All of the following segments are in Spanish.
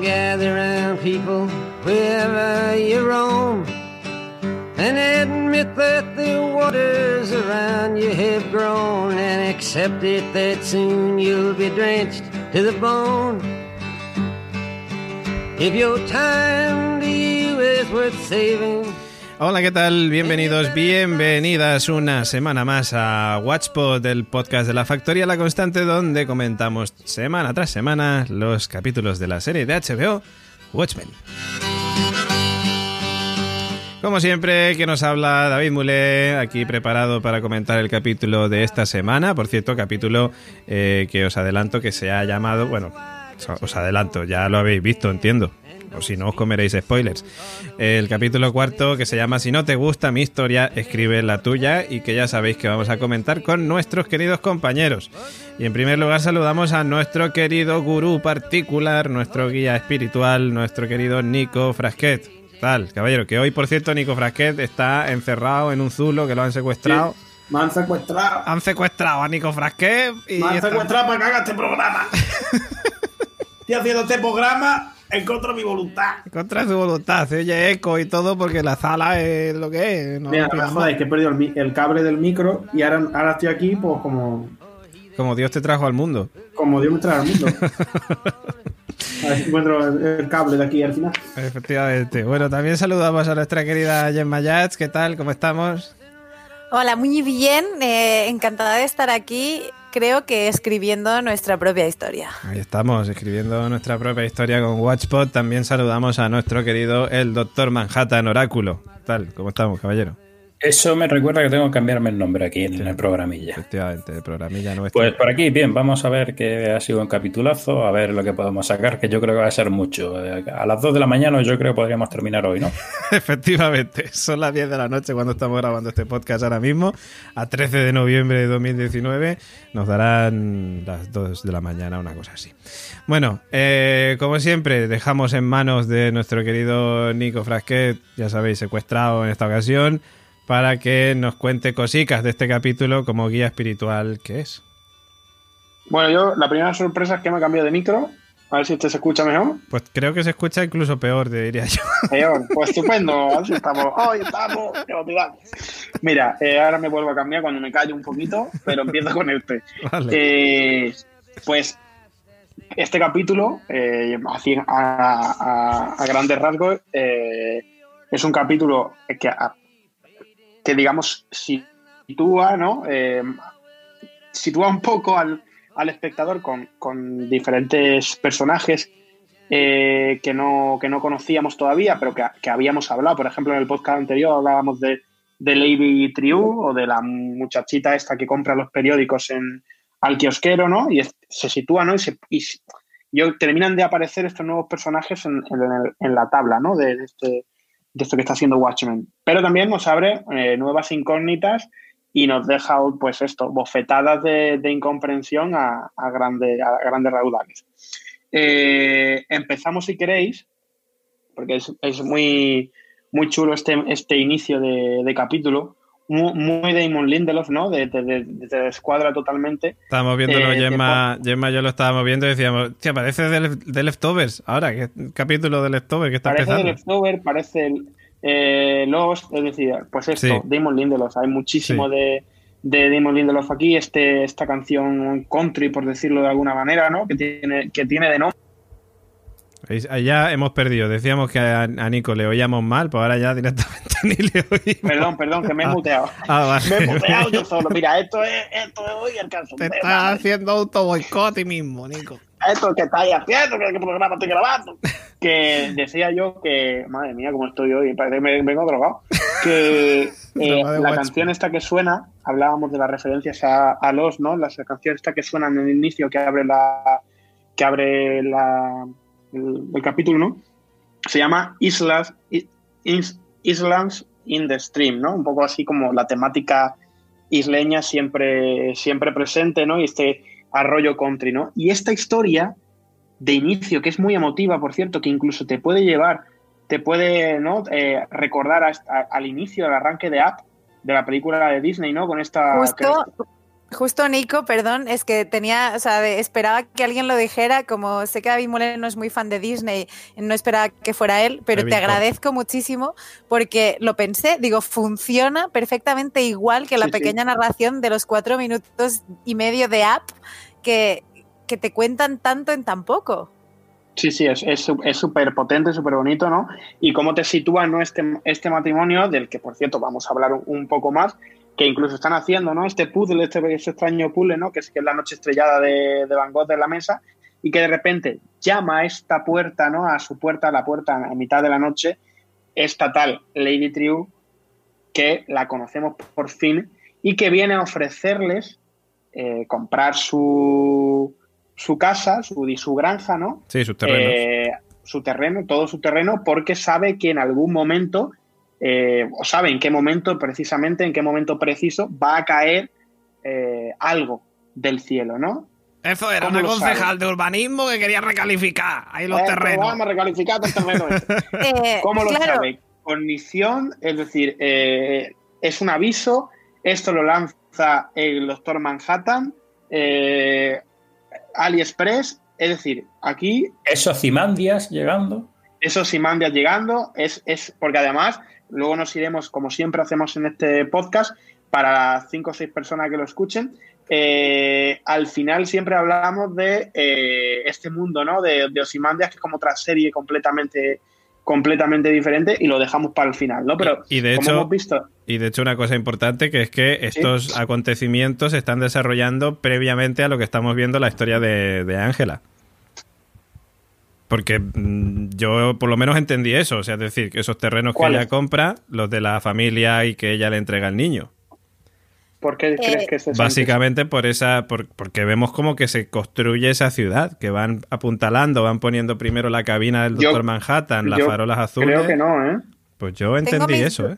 gather round people wherever you roam. And admit that the waters around you have grown. And accept it that soon you'll be drenched to the bone. If your time to you is worth saving. Hola, ¿qué tal? Bienvenidos, bienvenidas una semana más a Watchpod, el podcast de la Factoría La Constante, donde comentamos semana tras semana los capítulos de la serie de HBO Watchmen. Como siempre, que nos habla David Mulé, aquí preparado para comentar el capítulo de esta semana. Por cierto, capítulo eh, que os adelanto que se ha llamado, bueno, os adelanto, ya lo habéis visto, entiendo o si no os comeréis spoilers. El capítulo cuarto que se llama Si no te gusta mi historia, escribe la tuya y que ya sabéis que vamos a comentar con nuestros queridos compañeros. Y en primer lugar saludamos a nuestro querido gurú particular, nuestro guía espiritual, nuestro querido Nico Frasquet. Tal, caballero, que hoy por cierto Nico Frasquet está encerrado en un zulo que lo han secuestrado. Me han secuestrado. Han secuestrado a Nico Frasquet. Y Me han secuestrado para que haga este programa. Estoy haciendo este programa en contra de mi voluntad. En contra de su voluntad. Se oye eco y todo porque la sala es lo que es. No Mira, me jodáis que he perdido el, cable del micro y ahora, ahora estoy aquí, pues como. Como Dios te trajo al mundo. Como Dios me trajo al mundo. A ver si encuentro el cable de aquí al final. Efectivamente. Bueno, también saludamos a nuestra querida Gemma Yats. ¿Qué tal? ¿Cómo estamos? Hola, muy bien. Eh, encantada de estar aquí creo que escribiendo nuestra propia historia. Ahí estamos, escribiendo nuestra propia historia con Watchpot. También saludamos a nuestro querido el Doctor Manhattan Oráculo. tal? ¿Cómo estamos, caballero? Eso me recuerda que tengo que cambiarme el nombre aquí en el programilla. Efectivamente, el programilla nuestro. Pues por aquí, bien, vamos a ver que ha sido un capitulazo, a ver lo que podemos sacar, que yo creo que va a ser mucho. Eh, a las 2 de la mañana yo creo que podríamos terminar hoy, ¿no? Efectivamente, son las 10 de la noche cuando estamos grabando este podcast ahora mismo, a 13 de noviembre de 2019, nos darán las 2 de la mañana, una cosa así. Bueno, eh, como siempre, dejamos en manos de nuestro querido Nico Frasquet, ya sabéis, secuestrado en esta ocasión para que nos cuente cositas de este capítulo como guía espiritual que es. Bueno, yo la primera sorpresa es que me ha cambiado de micro. A ver si este se escucha mejor. Pues creo que se escucha incluso peor, te diría yo. Peor, pues estupendo. Así estamos. Hoy estamos. Mira, eh, ahora me vuelvo a cambiar cuando me callo un poquito, pero empiezo con este. Vale. Eh, pues este capítulo, eh, a, a, grandes rasgos, es un capítulo que que digamos sitúa, ¿no? Eh, sitúa un poco al, espectador con, diferentes personajes eh, que, no, que no conocíamos todavía, pero que, habíamos hablado. Por ejemplo, en el podcast anterior hablábamos de, de Lady Triu o de la muchachita esta que compra los periódicos en, al kiosquero, ¿no? Y se sitúa, ¿no? Y, y, terminan de aparecer estos nuevos personajes en, en, la tabla, ¿no? De, este, de esto que está haciendo Watchmen. Pero también nos abre eh, nuevas incógnitas y nos deja, pues esto, bofetadas de, incomprensión a, a, grande, a grandes raudales. Eh, empezamos, si queréis, porque es, muy, muy chulo este, este inicio de, de capítulo, muy, Damon Lindelof, ¿no? De, de, escuadra totalmente. Estábamos viéndolo, eh, Gemma, Gemma yo lo estábamos viendo y decíamos, tía, parece de, Leftovers. Ahora, ¿qué capítulo de Leftovers que está parece empezando? Parece de Leftovers, parece el, eh, Lost, es decir, pues esto, Damon Lindelof. Hay muchísimo de, de Damon Lindelof aquí, este, esta canción country, por decirlo de alguna manera, ¿no? Que tiene, que tiene de nombre Allá hemos perdido. Decíamos que a, Nico le oíamos mal, pues ahora ya directamente ni le oímos. Perdón, perdón, que me he ah, muteado. Ah, me he muteado yo solo. Mira, esto es, esto es hoy el caso. Te estás haciendo auto boicot ti mismo, Nico. Esto que estáis haciendo, que programa estoy grabando. Que decía yo que, madre mía, cómo estoy hoy, parece que me vengo drogado. Que eh, la canción esta que suena, hablábamos de las referencias a, a los, ¿no? Las canciones esta que suenan en el inicio, que abre la. que abre la el, capítulo, ¿no? Se llama Islas, Islands in the Stream, ¿no? Un poco así como la temática isleña siempre, siempre presente, ¿no? Y este arroyo country, ¿no? Y esta historia de inicio, que es muy emotiva, por cierto, que incluso te puede llevar, te puede, ¿no? Eh, recordar al inicio, al arranque de App, de la película de Disney, ¿no? Con esta... Justo Nico, perdón, es que tenía, o sea, esperaba que alguien lo dijera, como sé que David Mullen no es muy fan de Disney, no esperaba que fuera él, pero te agradezco muchísimo porque lo pensé, digo, funciona perfectamente igual que la pequeña narración de los cuatro minutos y medio de app que, que te cuentan tanto en tan poco. Sí, sí, es súper es, potente, súper bonito, ¿no? Y cómo te sitúa ¿no? este, este matrimonio, del que por cierto vamos a hablar un poco más, que incluso están haciendo, ¿no? Este puzzle, este, este extraño puzzle, ¿no? Que es, que es la noche estrellada de, de Van Gogh de la mesa y que de repente llama a esta puerta, ¿no? A su puerta, a la puerta a mitad de la noche, esta tal Lady Triu, que la conocemos por fin y que viene a ofrecerles eh, comprar su, su casa, su, su granja, ¿no? Sí, su terreno. Eh, su terreno, todo su terreno, porque sabe que en algún momento eh, o sabe en qué momento precisamente, en qué momento preciso va a caer eh, algo del cielo, ¿no? Eso era una concejal de urbanismo que quería recalificar ahí los terrenos. Vamos a recalificar los terrenos. Eh, ¿Cómo lo sabe? Cognición, es decir, es un aviso, esto lo lanza el doctor Manhattan, AliExpress, es decir, aquí... Esos Simandias llegando. Esos Simandias llegando, es, es porque además Luego nos iremos, como siempre hacemos en este podcast, para las cinco o seis personas que lo escuchen. Eh, al final siempre hablamos de eh, este mundo, ¿no? De, de Osimandias, que es como otra serie completamente completamente diferente y lo dejamos para el final, ¿no? Pero y de hecho, hemos visto... Y de hecho una cosa importante que es que estos acontecimientos se están desarrollando previamente a lo que estamos viendo la historia de Ángela. Porque mm, yo por lo menos entendí eso, o sea, es decir, que esos terrenos que ella compra, los de la familia y que ella le entrega al niño. ¿Por qué crees que es Básicamente por esa, porque vemos como que se construye esa ciudad, que van apuntalando, van poniendo primero la cabina del Doctor Manhattan, las farolas azules. Creo que no, ¿eh? Pues yo entendí eso, ¿eh?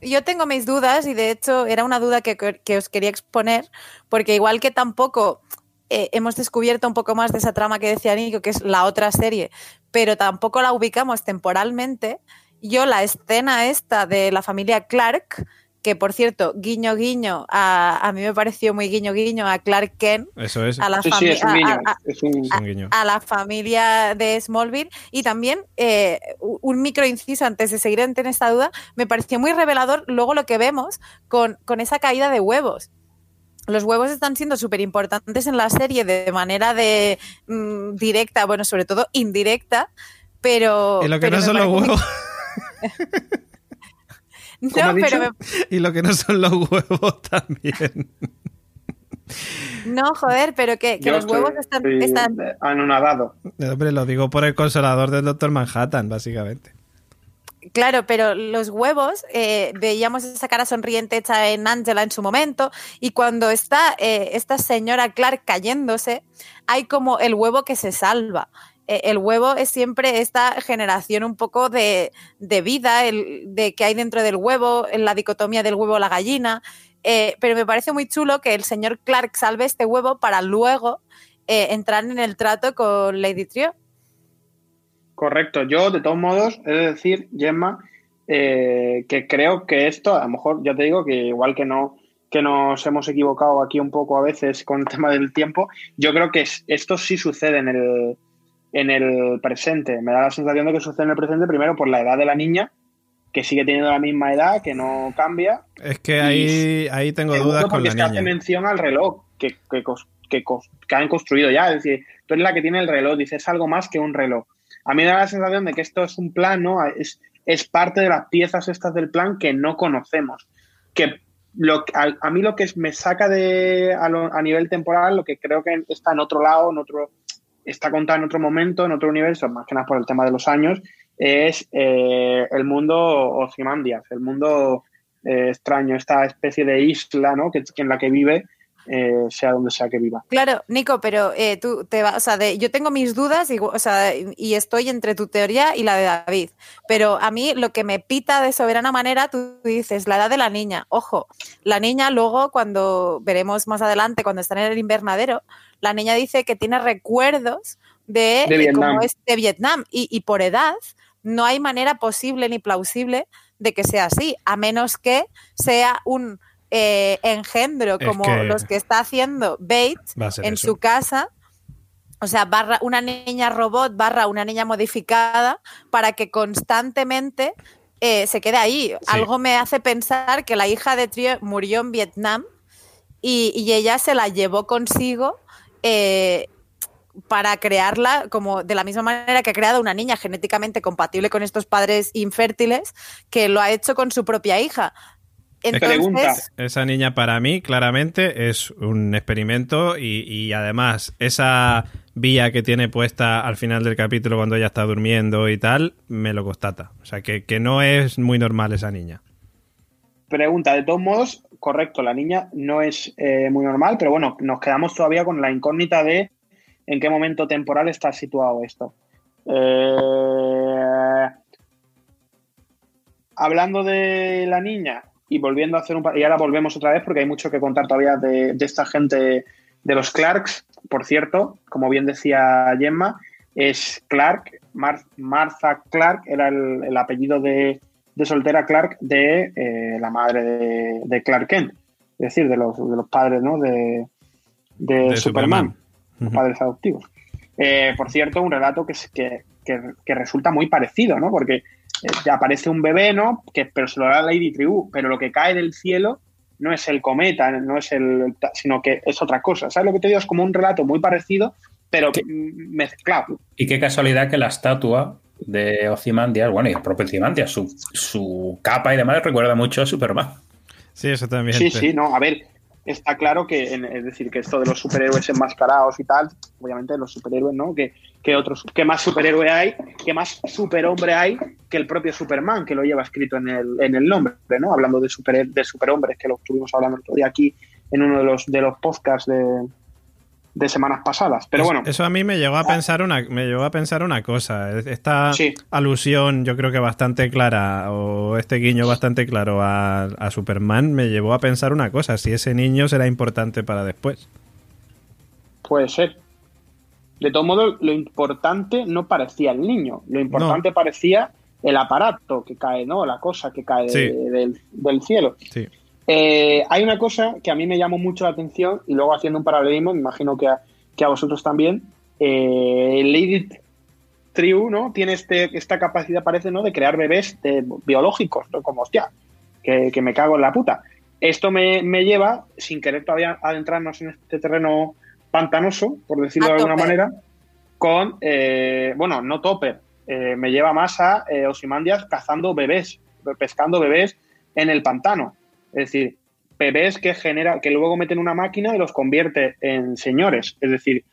Yo tengo mis dudas y de hecho era una duda que, que os quería exponer, porque igual que tampoco eh, hemos descubierto un poco más de esa trama que decía Nico, que es la otra serie, pero tampoco la ubicamos temporalmente. Yo la escena esta de la familia Clark, que por cierto, guiño guiño, a, mí me pareció muy guiño guiño a Clark Kent. Eso es. A la, la familia de Smallville. Y también eh, un micro inciso antes de seguir en esta duda, me pareció muy revelador luego lo que vemos con, con esa caída de huevos los huevos están siendo súper importantes en la serie de manera de mm, directa, bueno, sobre todo indirecta, pero... Y lo que no son los huevos. no, pero Y lo que no son los huevos también. No, joder, pero que, los huevos están, están... anonadado. Hombre, lo digo por el consolador del Doctor Manhattan, básicamente. Claro, pero los huevos, eh, veíamos esa cara sonriente hecha en Angela en su momento, y cuando está eh, esta señora Clark cayéndose, hay como el huevo que se salva. Eh, el huevo es siempre esta generación un poco de, vida, el, de que hay dentro del huevo, en la dicotomía del huevo la gallina, pero me parece muy chulo que el señor Clark salve este huevo para luego entrar en el trato con Lady Trio. Correcto. Yo, de todos modos, he de decir, Gemma, eh, que creo que esto, a lo mejor, ya te digo que igual que no que nos hemos equivocado aquí un poco a veces con el tema del tiempo, yo creo que esto sí sucede en el, en el presente. Me da la sensación de que sucede en el presente primero por la edad de la niña, que sigue teniendo la misma edad, que no cambia. Es que ahí, ahí tengo dudas con la niña. hace mención al reloj que, que, que, que, han construido ya. Es decir, tú eres la que tiene el reloj, dices algo más que un reloj. A mí me da la sensación de que esto es un plan. Es, es parte de las piezas estas del plan que no conocemos. Que lo, a, mí lo que me saca de a, nivel temporal, lo que creo que está en otro lado, en otro, está contado en otro momento, en otro universo, más que nada por el tema de los años, es eh, el mundo Ozymandias, el mundo eh, extraño, esta especie de isla, ¿no? Que, en la que vive eh, sea donde sea que viva. Claro, Nico, pero eh, tú te vas, o sea, de, yo tengo mis dudas y, o sea, y estoy entre tu teoría y la de David, pero a mí lo que me pita de soberana manera, tú dices, la edad de la niña, ojo, la niña luego cuando veremos más adelante, cuando está en el invernadero, la niña dice que tiene recuerdos de, Vietnam, es de Vietnam. Y, y por edad no hay manera posible ni plausible de que sea así, a menos que sea un eh, engendro como los que está haciendo Bates en su casa. O sea, barra una niña robot barra una niña modificada para que constantemente eh, se quede ahí. Algo me hace pensar que la hija de Trio murió en Vietnam y, ella se la llevó consigo eh, para crearla como de la misma manera que ha creado una niña genéticamente compatible con estos padres infértiles, que lo ha hecho con su propia hija. Entonces, esa niña para mí claramente es un experimento y, además esa vía que tiene puesta al final del capítulo cuando ella está durmiendo y tal, me lo constata. O sea, que, no es muy normal esa niña. Pregunta, de todos modos, correcto, la niña no es eh, muy normal, pero bueno, nos quedamos todavía con la incógnita de en qué momento temporal está situado esto. Eh, hablando de la niña y volviendo a hacer un... Y ahora volvemos otra vez porque hay mucho que contar todavía de, esta gente de los Clarks. Por cierto, como bien decía Gemma, es Clark, Martha Clark era el, apellido de, soltera Clark de eh, la madre de, Clark Kent, es decir, de los, de los padres ¿no? de, Superman padres adoptivos. Eh, por cierto, un relato que, que, que, resulta muy parecido, ¿no? Porque eh, aparece un bebé, ¿no? Que, pero se lo da Lady Tribu, pero lo que cae del cielo no es el cometa, no es el, sino que es otra cosa. ¿Sabes lo que te digo? Es como un relato muy parecido, pero mezclado. Y qué casualidad que la estatua de Ozymandias, bueno, y el propio Ozymandias, su, su capa y demás recuerda mucho a Superman. Sí, eso también. Sí, sí, no, a ver, está claro que, es decir, que esto de los superhéroes enmascarados y tal, obviamente los superhéroes, ¿no? Que, que otros, que más superhéroe hay, que más superhombre hay que el propio Superman, que lo lleva escrito en el, en el nombre, ¿no? Hablando de, super, de superhombres, que lo estuvimos hablando el día aquí en uno de los, de los podcasts de, de semanas pasadas. Pero bueno. Eso a mí me llegó a pensar una, me llegó a pensar una cosa. Esta alusión, yo creo que bastante clara, o este guiño bastante claro a, Superman, me llevó a pensar una cosa. Si ese niño será importante para después. Puede ser. De todo modo, lo importante no parecía el niño. Lo importante parecía el aparato que cae, ¿no? La cosa que cae del, del, cielo. Sí. Eh, hay una cosa que a mí me llamó mucho la atención y luego haciendo un paralelismo, me imagino que a, que a vosotros también, eh, Lady Triu, ¿no? Tiene este, esta capacidad, parece, ¿no? De crear bebés biológicos, Como, hostia, que, me cago en la puta. Esto me, lleva, sin querer todavía adentrarnos en este terreno pantanoso, por decirlo de alguna manera, con, eh, bueno, no Topper, me lleva más a Osimandias cazando bebés, pescando bebés en el pantano. Es decir, bebés que genera, que luego meten una máquina y los convierte en señores. Es decir,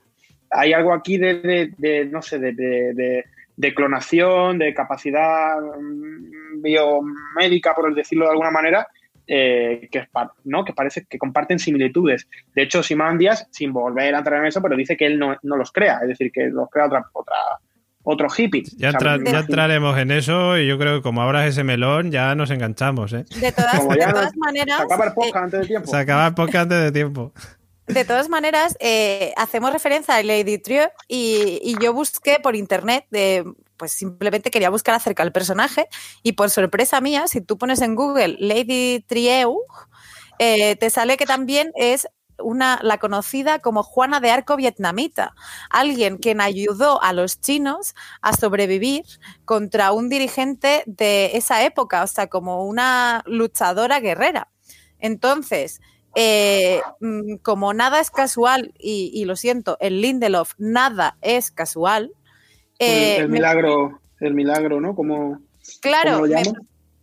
hay algo aquí de, no sé, de, clonación, de capacidad mm, biomédica, por decirlo de alguna manera, eh, que, ¿no? que parece que comparten similitudes. De hecho, Simandias, sin volver a entrar en eso, pero dice que él no, no los crea, es decir, que los crea otra, otra, otro hippie. Ya, entraremos en eso y yo creo que como abras ese melón ya nos enganchamos. ¿eh? De todas, maneras... Se acaba el podcast antes de tiempo. Se acaba el podcast antes de tiempo. De todas maneras, eh, hacemos referencia a Lady Trio y, yo busqué por internet, de, pues simplemente quería buscar acerca del personaje y por sorpresa mía, si tú pones en Google Lady Trieu, eh, te sale que también es una, la conocida como Juana de Arco vietnamita, alguien quien ayudó a los chinos a sobrevivir contra un dirigente de esa época, o sea, como una luchadora guerrera. Entonces, eh, mm, como nada es casual, y, lo siento, en Lindelof nada es casual. el, eh, milagro, el milagro, ¿no? Como, claro,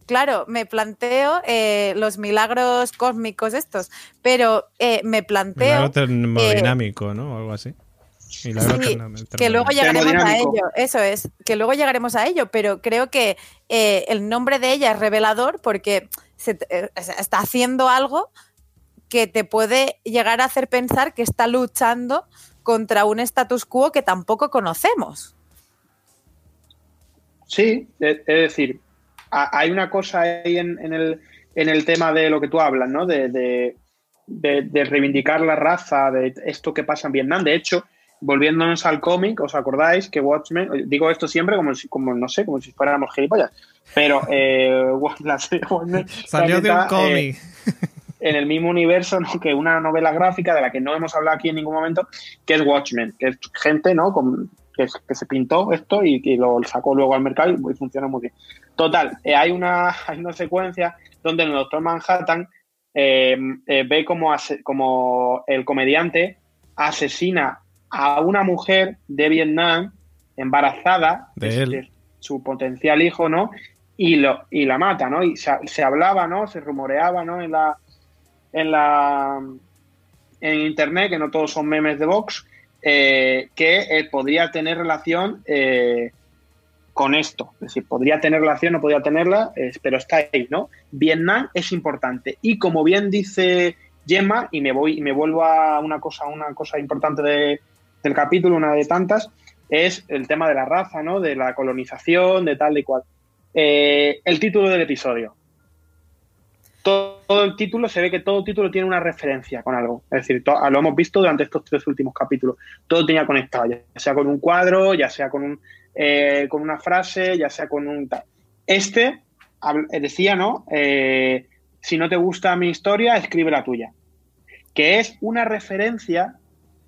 claro, me planteo eh, los milagros cósmicos estos, pero eh, me planteo... Milagro termodinámico, ¿no? O algo así. Milagro que luego llegaremos a ello, eso es, que luego llegaremos a ello, pero creo que eh, el nombre de ella es revelador porque se, está haciendo algo que te puede llegar a hacer pensar que está luchando contra un status quo que tampoco conocemos. Sí, es decir, hay una cosa ahí en, el, en, el, tema de lo que tú hablas, ¿no? De, reivindicar la raza, de esto que pasa en Vietnam. De hecho, volviéndonos al cómic, ¿os acordáis que Watchmen, digo esto siempre como, si, como no sé, como si fuéramos gilipollas, pero eh, la Salió de un cómic. Eh, en el mismo universo que una novela gráfica de la que no hemos hablado aquí en ningún momento, que es Watchmen, que es gente ¿no? que, se pintó esto y que lo sacó luego al mercado y, funciona muy bien. Total, eh, hay, una, hay una secuencia donde el doctor Manhattan eh, eh, ve como, como el comediante asesina a una mujer de Vietnam embarazada de, su potencial hijo, ¿no? Y, lo, y la mata, ¿no? Y se, hablaba, ¿no? Se rumoreaba, ¿no? En la, en la en internet, que no todos son memes de Vox, eh, que eh, podría tener relación eh, con esto. Es decir, podría tener relación, no podría tenerla, pero está ahí, ¿no? Vietnam es importante. Y como bien dice Gemma, y me voy y me vuelvo a una cosa, una cosa importante del capítulo, una de tantas, es el tema de la raza, ¿no? De la colonización, de tal y cual. Eh, el título del episodio. Todo, el título, se ve que todo título tiene una referencia con algo. Es decir, lo hemos visto durante estos tres últimos capítulos. Todo tenía conectado, ya sea con un cuadro, ya sea con, un, eh, con una frase, ya sea con un... Este decía, ¿no? Eh, si no te gusta mi historia, escribe la tuya. Que es una referencia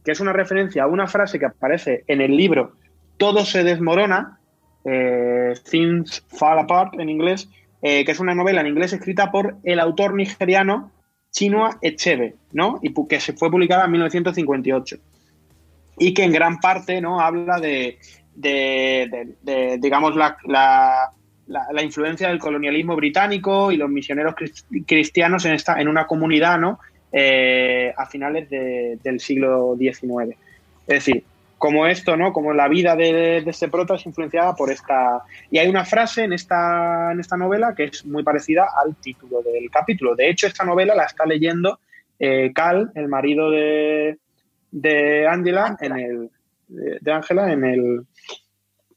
que es una referencia a una frase que aparece en el libro Todo se desmorona, eh, Things Fall Apart en inglés, eh, que es una novela en inglés escrita por el autor nigeriano Chinua Echebe, ¿no? Y que se fue publicada en 1958. Y que en gran parte ¿no? habla de, digamos, la, la, influencia del colonialismo británico y los misioneros cristianos en, esta, en una comunidad, ¿no? Eh, a finales del siglo XIX. Es decir, como esto, ¿no? Como la vida de, este prota es influenciada por esta. Y hay una frase en esta, en esta novela que es muy parecida al título del capítulo. De hecho, esta novela la está leyendo eh, Cal, el marido de, de Angela, en el. de Ángela en el,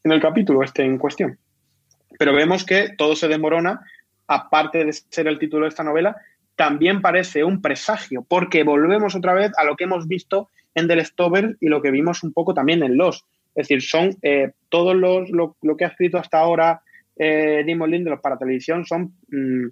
en el capítulo este en cuestión. Pero vemos que todo se desmorona, aparte de ser el título de esta novela, también parece un presagio, porque volvemos otra vez a lo que hemos visto en The Leftover y lo que vimos un poco también en Los. Es decir, son eh, todos los, lo, que ha escrito hasta ahora eh, Damon Lindelof para televisión son, mm,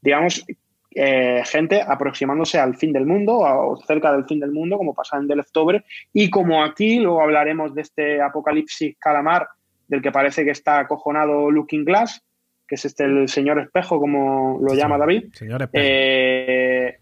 digamos, eh, gente aproximándose al fin del mundo o cerca del fin del mundo, como pasa en The Leftover. Y como aquí, luego hablaremos de este apocalipsis calamar del que parece que está acojonado Looking Glass, que es este el señor espejo, como lo llama David. Señor espejo. Eh,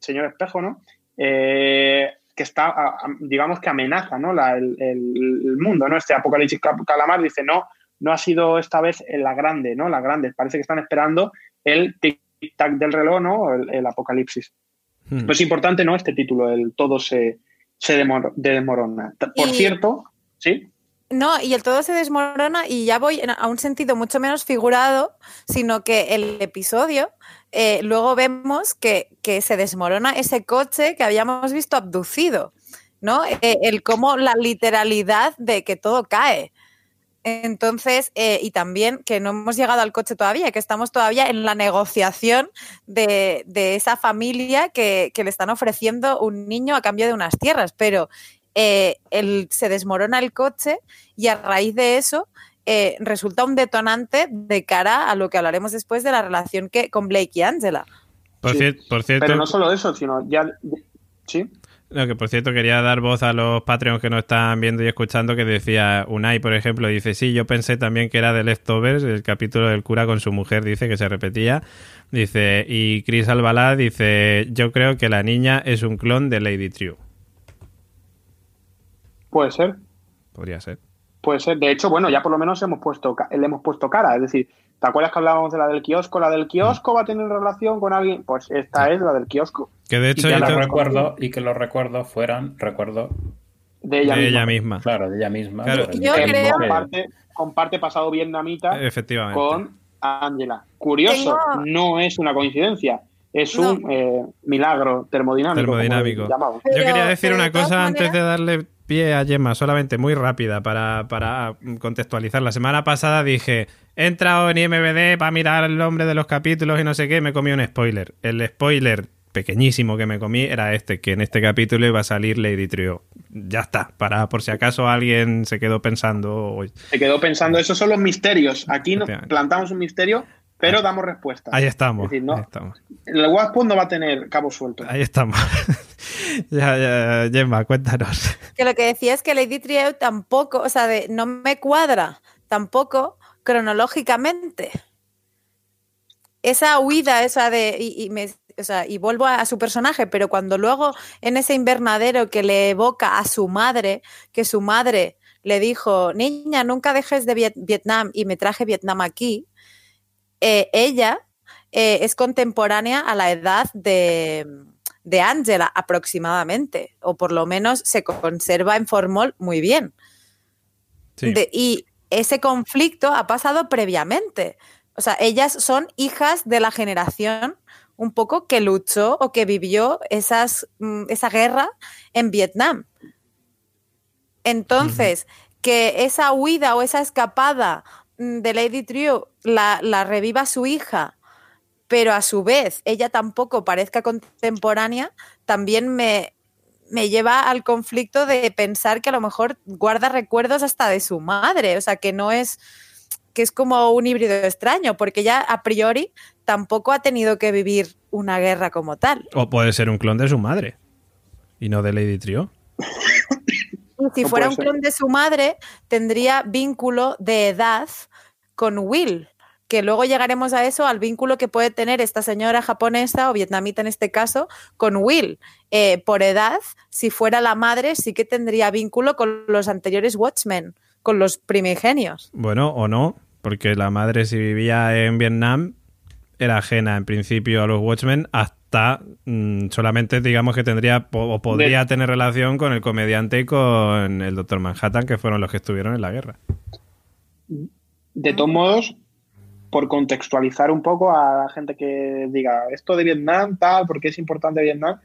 señor espejo, ¿no? Eh, que está, digamos que amenaza, ¿no? el, mundo, ¿no? Este apocalipsis calamar dice, no, no ha sido esta vez la grande, ¿no? La grande. Parece que están esperando el tic-tac del reloj, ¿no? El, apocalipsis. Hmm. Pues es importante, ¿no? Este título, el todo se, se desmorona. Por cierto, ¿sí? No, y el todo se desmorona y ya voy a un sentido mucho menos figurado, sino que el episodio, eh, luego vemos que, se desmorona ese coche que habíamos visto abducido, ¿no? Eh, el cómo la literalidad de que todo cae. Entonces, eh, y también que no hemos llegado al coche todavía, que estamos todavía en la negociación de, esa familia que, que, le están ofreciendo un niño a cambio de unas tierras, pero eh, se desmorona el coche y a raíz de eso eh, resulta un detonante de cara a lo que hablaremos después de la relación que con Blake y Angela. Por, cierto. Pero no solo eso, sino ya. Sí. No, que por cierto quería dar voz a los Patreons que nos están viendo y escuchando que decía Unai, por ejemplo, dice, sí, yo pensé también que era de Leftovers, el capítulo del cura con su mujer, dice que se repetía. Dice, y Chris Albalá dice, yo creo que la niña es un clon de Lady True. Puede ser. Podría ser. Puede ser. De hecho, bueno, ya por lo menos hemos puesto, le hemos puesto cara. Es decir, ¿te acuerdas que hablábamos de la del kiosco? ¿La del kiosco va a tener relación con alguien? Pues esta es la del kiosco. Que de hecho y que, lo recuerdo, y que los recuerdos fueran, recuerdo. De ella, misma. Claro, de ella misma. Yo creo... comparte, comparte pasado vietnamita Efectivamente. con Angela. Curioso, no es una coincidencia. Es un eh, milagro termodinámico. Termodinámico. Yo quería decir una cosa antes de darle pie a Gemma, solamente muy rápida para, para contextualizar. La semana pasada dije, he entrado en IMBD para mirar el nombre de los capítulos y no sé qué, me comí un spoiler. El spoiler pequeñísimo que me comí era este, que en este capítulo iba a salir Lady Trio. Ya está, para por si acaso alguien se quedó pensando. Se quedó pensando, esos son los misterios. Aquí nos plantamos un misterio pero damos respuesta. Ahí estamos. no, ahí estamos. El WhatsApp no va a tener cabo suelto. Ahí estamos. ya, ya, Gemma, cuéntanos. Que lo que decía es que Lady Trio tampoco, o sea, de, no me cuadra tampoco cronológicamente. Esa huida, esa de. Y, me, o sea, y vuelvo a, a, su personaje, pero cuando luego en ese invernadero que le evoca a su madre, que su madre le dijo, niña, nunca dejes de Vietnam y me traje Vietnam aquí, eh, ella eh, es contemporánea a la edad de, de Angela aproximadamente, o por lo menos se conserva en formol muy bien. Sí. De- y ese conflicto ha pasado previamente. O sea, ellas son hijas de la generación un poco que luchó o que vivió esas, mm, esa guerra en Vietnam. Entonces, que esa huida o esa escapada de Lady Trio la, la reviva su hija, pero a su vez ella tampoco parezca contemporánea, también me, me lleva al conflicto de pensar que a lo mejor guarda recuerdos hasta de su madre, o sea, que no es que es como un híbrido extraño, porque ella a priori tampoco ha tenido que vivir una guerra como tal. O puede ser un clon de su madre. Y no de Lady Trio. Y si No fuera un clon de su madre, tendría vínculo de edad con Will, que luego llegaremos a eso, al vínculo que puede tener esta señora japonesa o vietnamita en este caso con Will. Eh, por edad, si fuera la madre, sí que tendría vínculo con los anteriores Watchmen, con los primigenios. Bueno, o no, porque la madre si vivía en Vietnam era ajena en principio a los Watchmen hasta mm, solamente digamos que tendría o podría tener relación con el comediante y con el Doctor Manhattan, que fueron los que estuvieron en la guerra. De todos modos, por contextualizar un poco a la gente que diga esto de Vietnam, tal, porque es importante Vietnam,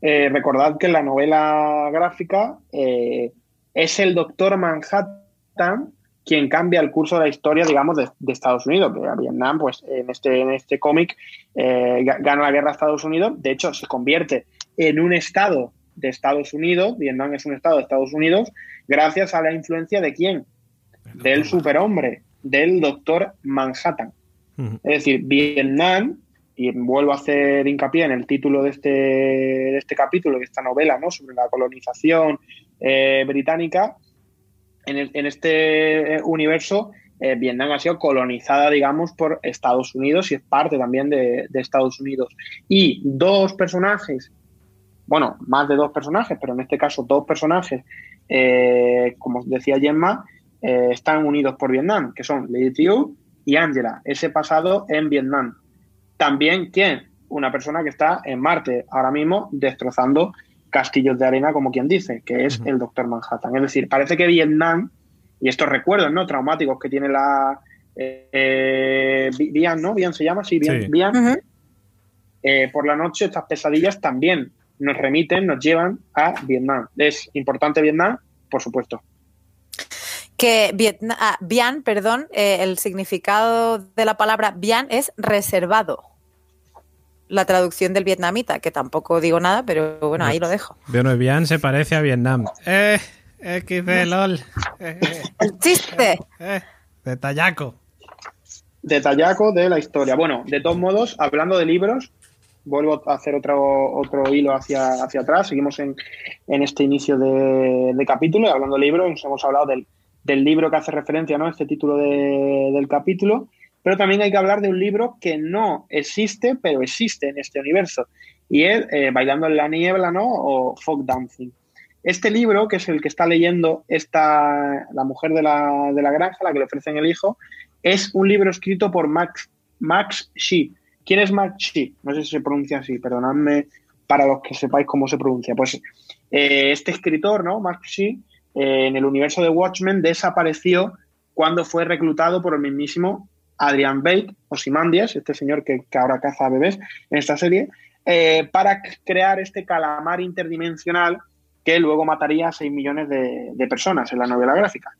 eh, recordad que en la novela gráfica eh, es el doctor Manhattan quien cambia el curso de la historia, digamos, de, de Estados Unidos. Vietnam, pues en este, en este cómic, eh, ga- gana la guerra a Estados Unidos. De hecho, se convierte en un estado de Estados Unidos. Vietnam es un estado de Estados Unidos gracias a la influencia de quién? del superhombre, del doctor Manhattan. Es decir, Vietnam, y vuelvo a hacer hincapié en el título de este, de este capítulo, de esta novela, ¿no? sobre la colonización eh, británica, en, este universo, eh, Vietnam ha sido colonizada, digamos, por Estados Unidos y es parte también de, Estados Unidos. Y dos personajes, bueno, más de dos personajes, pero en este caso dos personajes, eh, como decía Gemma, eh, están unidos por Vietnam, que son Lady Tiu y Angela, ese pasado en Vietnam. También, ¿quién? Una persona que está en Marte ahora mismo destrozando castillos de arena, como quien dice, que es el Doctor Manhattan. Es decir, parece que Vietnam, y estos recuerdos ¿no? traumáticos que tiene la... Eh, eh, Vi- Vian, ¿no? Vian se llama, sí, Vian. Sí. Vian. Ujú. Eh, por la noche estas pesadillas también nos remiten, nos llevan a Vietnam. ¿Es importante Vietnam? Por supuesto. Que Vietna- ah, Bien, perdón, eh, el significado de la palabra bien es reservado. La traducción del vietnamita, que tampoco digo nada, pero bueno, ahí lo dejo. Bueno, Bien se parece a Vietnam. Eh, XD, lol. Eh, eh, El chiste. eh, de tallaco. detallaco de la historia. Bueno, de todos modos, hablando de libros, vuelvo a hacer otro, otro hilo hacia, hacia atrás. Seguimos en, en este inicio de, de capítulo y hablando de libros, nos hemos hablado del, del libro que hace referencia ¿no? a este título de- del capítulo, pero también hay que hablar de un libro que no existe, pero existe en este universo, y es eh, Bailando en la Niebla ¿no? o Folk Dancing. Este libro, que es el que está leyendo esta, la mujer de la, de la granja, la que le ofrecen el hijo, es un libro escrito por Max, Max Shi. ¿Quién es Max Shi? No sé si se pronuncia así, perdonadme para los que sepáis cómo se pronuncia. Pues eh, este escritor, ¿no? Max Shi, eh, en el universo de Watchmen desapareció cuando fue reclutado por el mismísimo Adrian Bate, Ozymandias, este señor que, que ahora caza bebés en esta serie, eh, para crear este calamar interdimensional que luego mataría a 6 millones de, personas en la novela gráfica.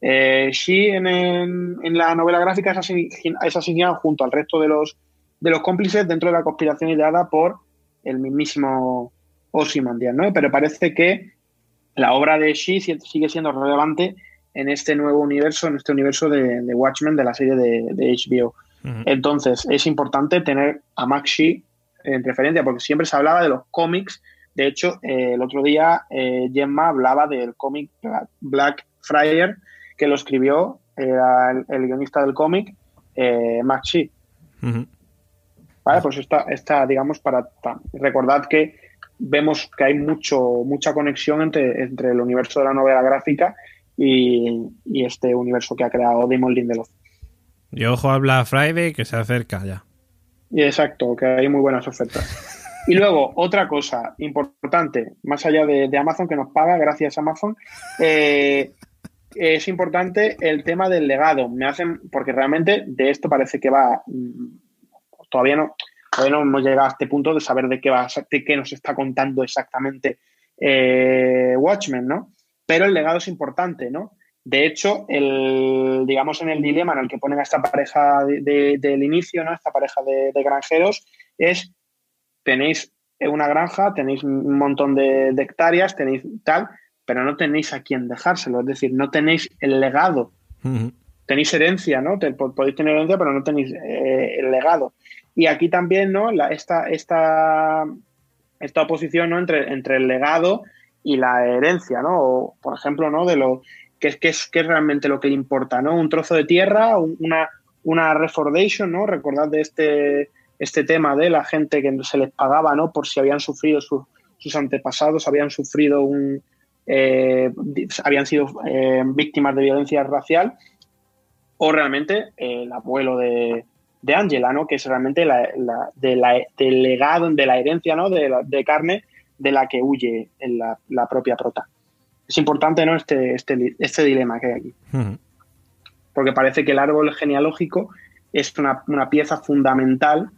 Eh, en, en- la novela gráfica es, asign- es asignado junto al resto de los, de los cómplices dentro de la conspiración ideada por el mismísimo Ozymandias, ¿no? Pero parece que la obra de si- sigue siendo relevante en este nuevo universo, en este universo de, de Watchmen de la serie de, de HBO. Entonces, es importante tener a Maxi en referencia, porque siempre se hablaba de los cómics. De hecho, eh, el otro día eh, Gemma hablaba del cómic Black Friar, que lo escribió era el, guionista del cómic, eh, Maxi. Vale, pues esta, esta digamos, para recordad que vemos que hay mucho, mucha conexión entre, entre el universo de la novela gráfica y, este universo que ha creado Damon Lindelof. Y ojo a Black Friday que se acerca ya. Y exacto, que hay muy buenas ofertas. Y luego, otra cosa importante, más allá de, Amazon, que nos paga, gracias a Amazon, eh, es importante el tema del legado. Me hacen, porque realmente de esto parece que va, mm, todavía no, todavía no hemos llegado a este punto de saber de qué va, de qué nos está contando exactamente eh, Watchmen, ¿no? Pero el legado es importante, ¿no? De hecho, el, digamos en el dilema en el que ponen a esta pareja del inicio, ¿no? Esta pareja de, granjeros, es tenéis una granja, tenéis un montón de, hectáreas, tenéis tal, pero no tenéis a quién dejárselo, es decir, no tenéis el legado. Tenéis herencia, ¿no? podéis tener herencia, pero no tenéis eh, el legado. Y aquí también, ¿no? La, esta, esta, esta oposición ¿no? entre, entre el legado y la herencia, ¿no? Por ejemplo, ¿no? De lo que es, que es, que es realmente lo que le importa, ¿no? Un trozo de tierra, una, una refordation, ¿no? Recordad de este, este tema de la gente que se les pagaba, ¿no? Por si habían sufrido sus antepasados, habían sufrido un... Eh, habían sido eh, víctimas de violencia racial o realmente el abuelo de, de Angela, ¿no? Que es realmente la, de la, del legado, de la herencia, ¿no? De carne de la que huye en la, propia prota. Es importante, ¿no? Este, este, este dilema que hay aquí. Porque parece que el árbol genealógico es una, pieza fundamental,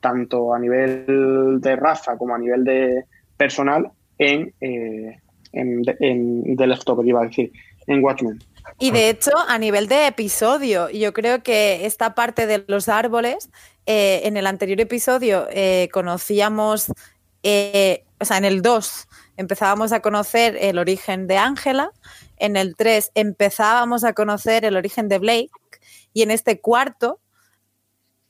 tanto a nivel de raza como a nivel de personal, en, eh, en, en The iba a decir, en Watchmen. Y de hecho, a nivel de episodio, yo creo que esta parte de los árboles, eh, en el anterior episodio eh, conocíamos, eh, o sea, en el 2 empezábamos a conocer el origen de Ángela, en el 3 empezábamos a conocer el origen de Blake, y en este cuarto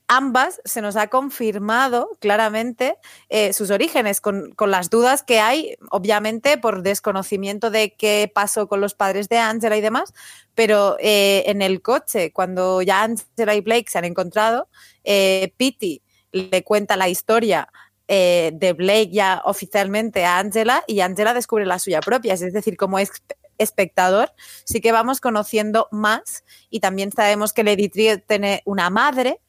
ambas se nos ha confirmado claramente eh, sus orígenes, con, las dudas que hay, obviamente por desconocimiento de qué pasó con los padres de Angela y demás, pero eh, en el coche, cuando ya Angela y Blake se han encontrado, eh, Pity le cuenta la historia de Blake ya oficialmente a Angela y Angela descubre la suya propia, es decir, como espectador, sí que vamos conociendo más y también sabemos que Lady Trier tiene una madre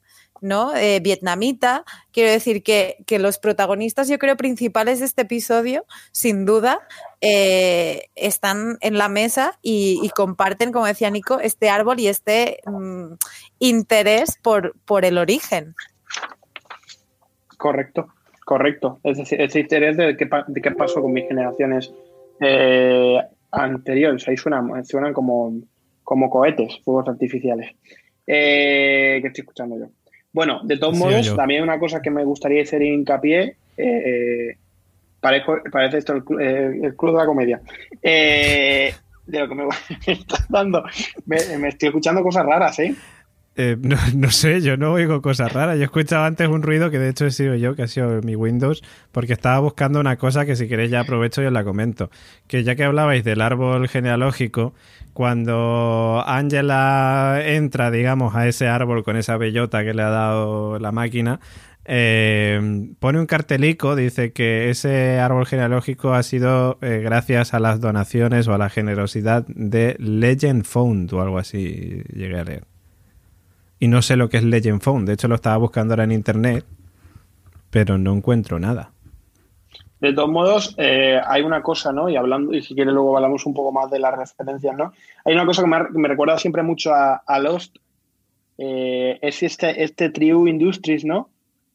¿no? Eh, vietnamita. Quiero decir que, los protagonistas, yo creo, principales de este episodio, sin duda, eh, están en la mesa y, comparten, como decía Nico, este árbol y este mm, interés por, por el origen. Correcto, correcto. Es decir, ese interés de qué, de qué pasó con mis generaciones eh, anteriores. Ahí suenan, suenan como, como cohetes, fuegos artificiales. que estoy escuchando yo. Bueno, de todos modos, también una cosa que me gustaría hacer hincapié, eh, parece esto el, el, Club de la Comedia, eh, de lo que me, está dando, me, estoy escuchando cosas raras, ¿eh? ¿Eh? no, no, sé, yo no oigo cosas raras. Yo escuchaba antes un ruido que de hecho he sido yo, que ha sido mi Windows, porque estaba buscando una cosa que si queréis ya aprovecho y os la comento. Que ya que hablabais del árbol genealógico, cuando Angela entra, digamos, a ese árbol con esa bellota que le ha dado la máquina, eh, pone un cartelico, dice que ese árbol genealógico ha sido eh, gracias a las donaciones o a la generosidad de Legend Found o algo así, llegué a leer. Y no sé lo que es Legend Found, de hecho lo estaba buscando ahora en internet, pero no encuentro nada. De todos modos, eh, hay una cosa, ¿no? Y hablando, y si quieres luego hablamos un poco más de las referencias, ¿no? Hay una cosa que me, recuerda siempre mucho a, Lost, eh, es este, este Trio Industries, ¿no?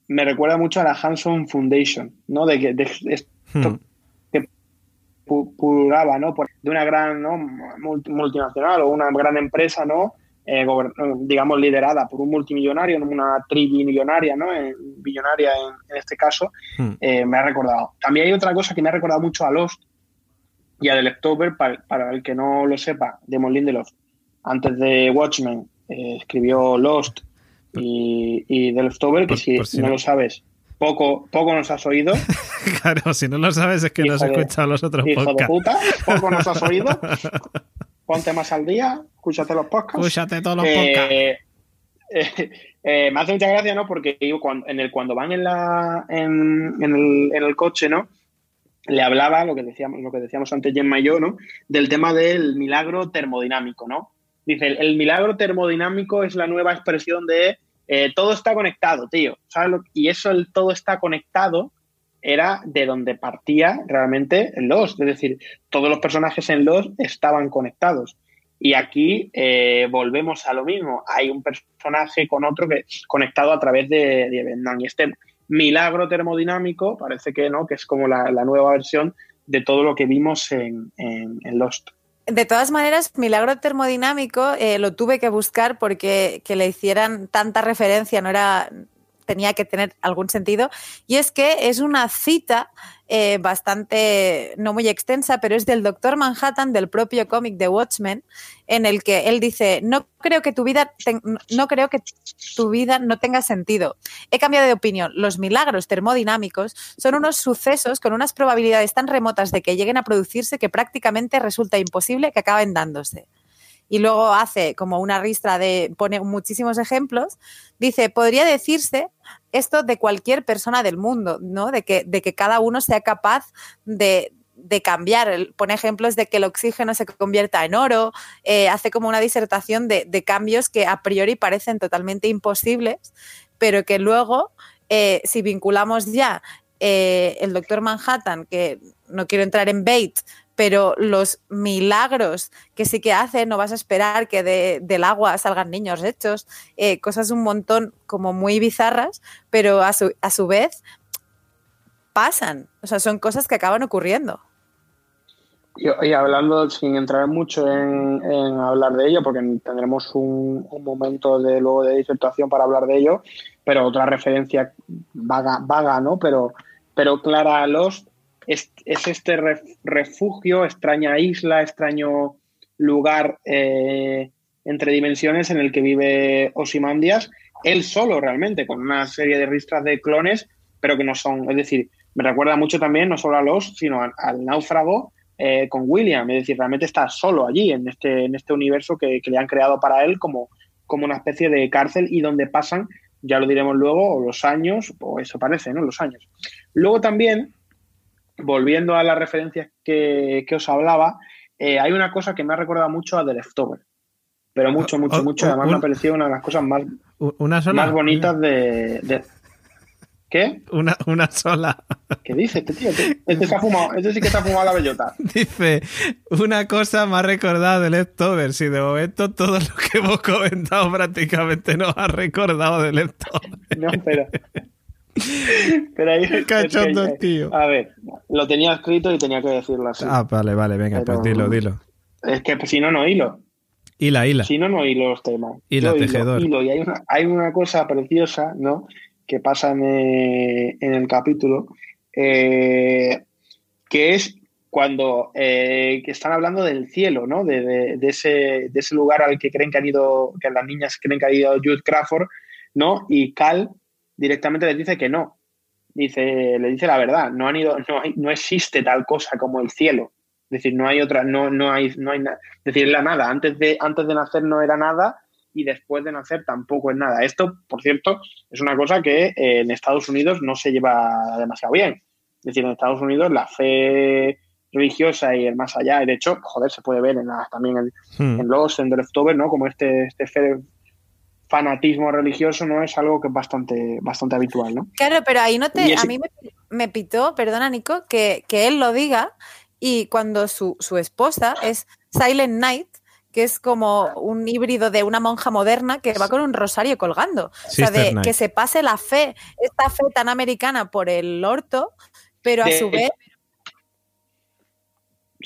Me recuerda mucho a la Hanson Foundation, ¿no? De que de, esto hmm. que puraba, ¿no? de una gran ¿no? multinacional o una gran empresa, ¿no? Eh, digamos, liderada por un multimillonario, una trimillonaria, ¿no? billonaria en, este caso, hmm. eh, me ha recordado. También hay otra cosa que me ha recordado mucho a Lost y a The Leftover, para, el que no lo sepa, de Lindelof, antes de Watchmen, eh, escribió Lost y, y The Leftover, que si, no, lo sabes, poco, poco nos has oído. claro, si no lo sabes es que no has escuchado los otros hijo de puta, poco nos has oído. Ponte más al día, escúchate los podcasts. Escúchate todos los podcasts. Eh, eh, me hace mucha gracia, ¿no? Porque cuando, en el, cuando van en, la, en, el, en el coche, ¿no? le hablaba, lo que decíamos, lo que decíamos antes Gemma y yo, ¿no? Del tema del milagro termodinámico, ¿no? Dice, el, milagro termodinámico es la nueva expresión de eh, todo está conectado, tío. ¿sabes y eso, el todo está conectado, era de donde partía realmente Lost. Es decir, todos los personajes en Lost estaban conectados. Y aquí eh, volvemos a lo mismo. Hay un personaje con otro que conectado a través de, de Y este milagro termodinámico parece que no, que es como la, nueva versión de todo lo que vimos en, en Lost. De todas maneras, Milagro Termodinámico eh, lo tuve que buscar porque que le hicieran tanta referencia no era tenía que tener algún sentido. Y es que es una cita eh, bastante, no muy extensa, pero es del Doctor Manhattan, del propio cómic de Watchmen, en el que él dice, no creo que tu vida, no creo que tu vida no tenga sentido. He cambiado de opinión. Los milagros termodinámicos son unos sucesos con unas probabilidades tan remotas de que lleguen a producirse que prácticamente resulta imposible que acaben dándose y luego hace como una ristra de, pone muchísimos ejemplos, dice, podría decirse esto de cualquier persona del mundo, ¿no? De que, de que cada uno sea capaz de, cambiar. Pone ejemplos de que el oxígeno se convierta en oro, eh, hace como una disertación de, cambios que a priori parecen totalmente imposibles, pero que luego, eh, si vinculamos ya eh, el doctor Manhattan, que no quiero entrar en bait, pero los milagros que sí que hace, no vas a esperar que del agua salgan niños hechos, eh, cosas un montón como muy bizarras, pero a su, a su vez pasan, o sea, son cosas que acaban ocurriendo. Y, hablando, sin entrar mucho en, hablar de ello, porque tendremos un, momento de luego de disertación para hablar de ello, pero otra referencia vaga, vaga ¿no? Pero, pero clara a Lost es, este refugio, extraña isla, extraño lugar eh, entre dimensiones en el que vive Osimandias, él solo realmente, con una serie de ristras de clones, pero que no son, es decir, me recuerda mucho también no solo a los, sino al náufrago eh, con William, es decir, realmente está solo allí, en este, en este universo que, le han creado para él como, como una especie de cárcel y donde pasan, ya lo diremos luego, los años, o eso parece, ¿no? Los años. Luego también volviendo a las referencias que, os hablaba, eh, hay una cosa que me ha recordado mucho a The Leftover. Pero mucho, ah, mucho, oh, mucho. Además, me ha parecido una de las cosas más, más bonitas de, ¿Qué? Una, una sola. ¿Qué dice este tío? Este, se ha fumado, este sí que se ha fumado la bellota. Dice, una cosa más recordada de Leftover. Si de momento todo lo que hemos comentado prácticamente nos ha recordado de Leftover. No, pero... Pero ahí, Cachondo, tío. A ver, lo tenía escrito y tenía que decirlo así. Ah, vale, vale, venga, pues dilo, dilo. Es que si no, no hilo. Hila, hila. Si no, no hilo los temas. Hila, tejedor. Hilo, y hay una, hay una cosa preciosa, ¿no? Que pasa en, eh, el capítulo, eh, que es cuando eh, que están hablando del cielo, ¿no? De, de, ese, de ese lugar al que creen que han ido, que las niñas creen que ha ido Jude Crawford, ¿no? Y Cal directamente les dice que no. Dice, le dice la verdad, no han ido, no, no existe tal cosa como el cielo. Es decir, no hay otra, no, no hay, no hay nada. Es decir, la nada. Antes de, antes de nacer no era nada y después de nacer tampoco es nada. Esto, por cierto, es una cosa que eh, en Estados Unidos no se lleva demasiado bien. Es decir, en Estados Unidos la fe religiosa y el más allá, y de hecho, joder, se puede ver en también en, hmm. en los, en The Leftover, ¿no? Como este, este fe fanatismo religioso no es algo que es bastante, bastante habitual, ¿no? Claro, pero ahí no te. A mí me, pitó, perdona, Nico, que, él lo diga y cuando su, esposa es Silent Night, que es como un híbrido de una monja moderna que va con un rosario colgando. o sea, de que se pase la fe, esta fe tan americana por el orto, pero a su vez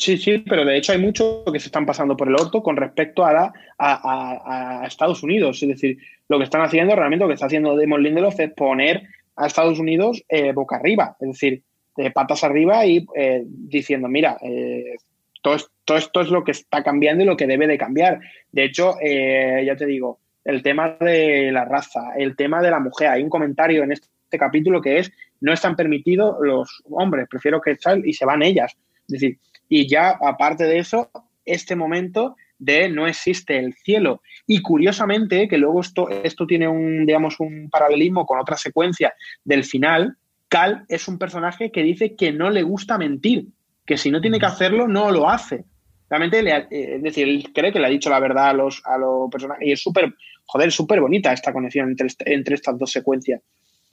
Sí, sí, pero de hecho hay mucho que se están pasando por el orto con respecto a, a, Estados Unidos. Es decir, lo que están haciendo, realmente lo que está haciendo Damon Lindelof es poner a Estados Unidos eh, boca arriba, es decir, de patas arriba y eh, diciendo, mira, eh, todo, esto es lo que está cambiando y lo que debe de cambiar. De hecho, ya te digo, el tema de la raza, el tema de la mujer. Hay un comentario en este capítulo que es, no están permitidos los hombres, prefiero que tal y se van ellas. Es decir, y ya aparte de eso, este momento de no existe el cielo. Y curiosamente, que luego esto, esto tiene un, digamos, un paralelismo con otra secuencia del final, Cal es un personaje que dice que no le gusta mentir, que si no tiene que hacerlo, no lo hace. Realmente, eh, es decir, él cree que le ha dicho la verdad a los, a los personajes. Y es súper, joder, súper bonita esta conexión entre, entre estas dos secuencias.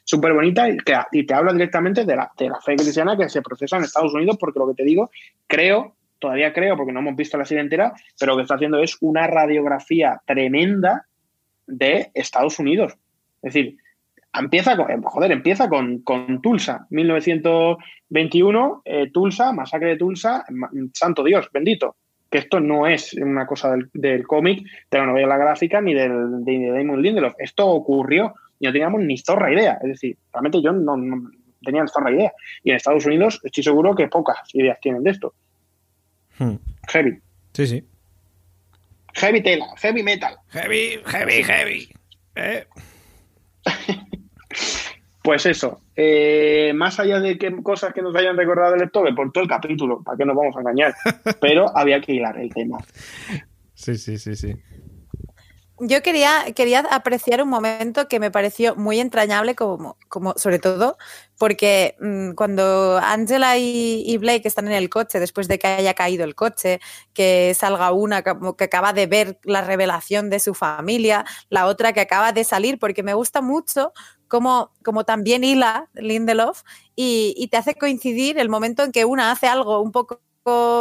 Súper bonita y, te habla directamente de la, de la fe cristiana que se procesa en Estados Unidos, porque lo que te digo, creo, todavía creo, porque no hemos visto la serie entera, pero lo que está haciendo es una radiografía tremenda de Estados Unidos. Es decir, empieza con, eh, joder, empieza con, con Tulsa, 1921, eh, Tulsa, masacre de Tulsa, santo Dios, bendito que esto no es una cosa del, cómic, de la novela gráfica, ni del, de Damon Lindelof. Esto ocurrió y no teníamos ni zorra idea. Es decir, realmente yo no, tenía ni zorra idea. Y en Estados Unidos estoy seguro que pocas ideas tienen de esto. Hmm. Heavy. Sí, sí. Heavy tela, heavy metal. Heavy, heavy, heavy. Eh. Pues eso, eh, más allá de que cosas que nos hayan recordado el lector, por todo el capítulo, para que nos vamos a engañar, pero había que hilar el tema. Sí, sí, sí, sí. Yo quería, quería apreciar un momento que me pareció muy entrañable, como, como sobre todo porque mm, cuando Angela y, Blake están en el coche, después de que haya caído el coche, que salga una que acaba de ver la revelación de su familia, la otra que acaba de salir, porque me gusta mucho como, como también hila Lindelof y, y te hace coincidir el momento en que una hace algo un poco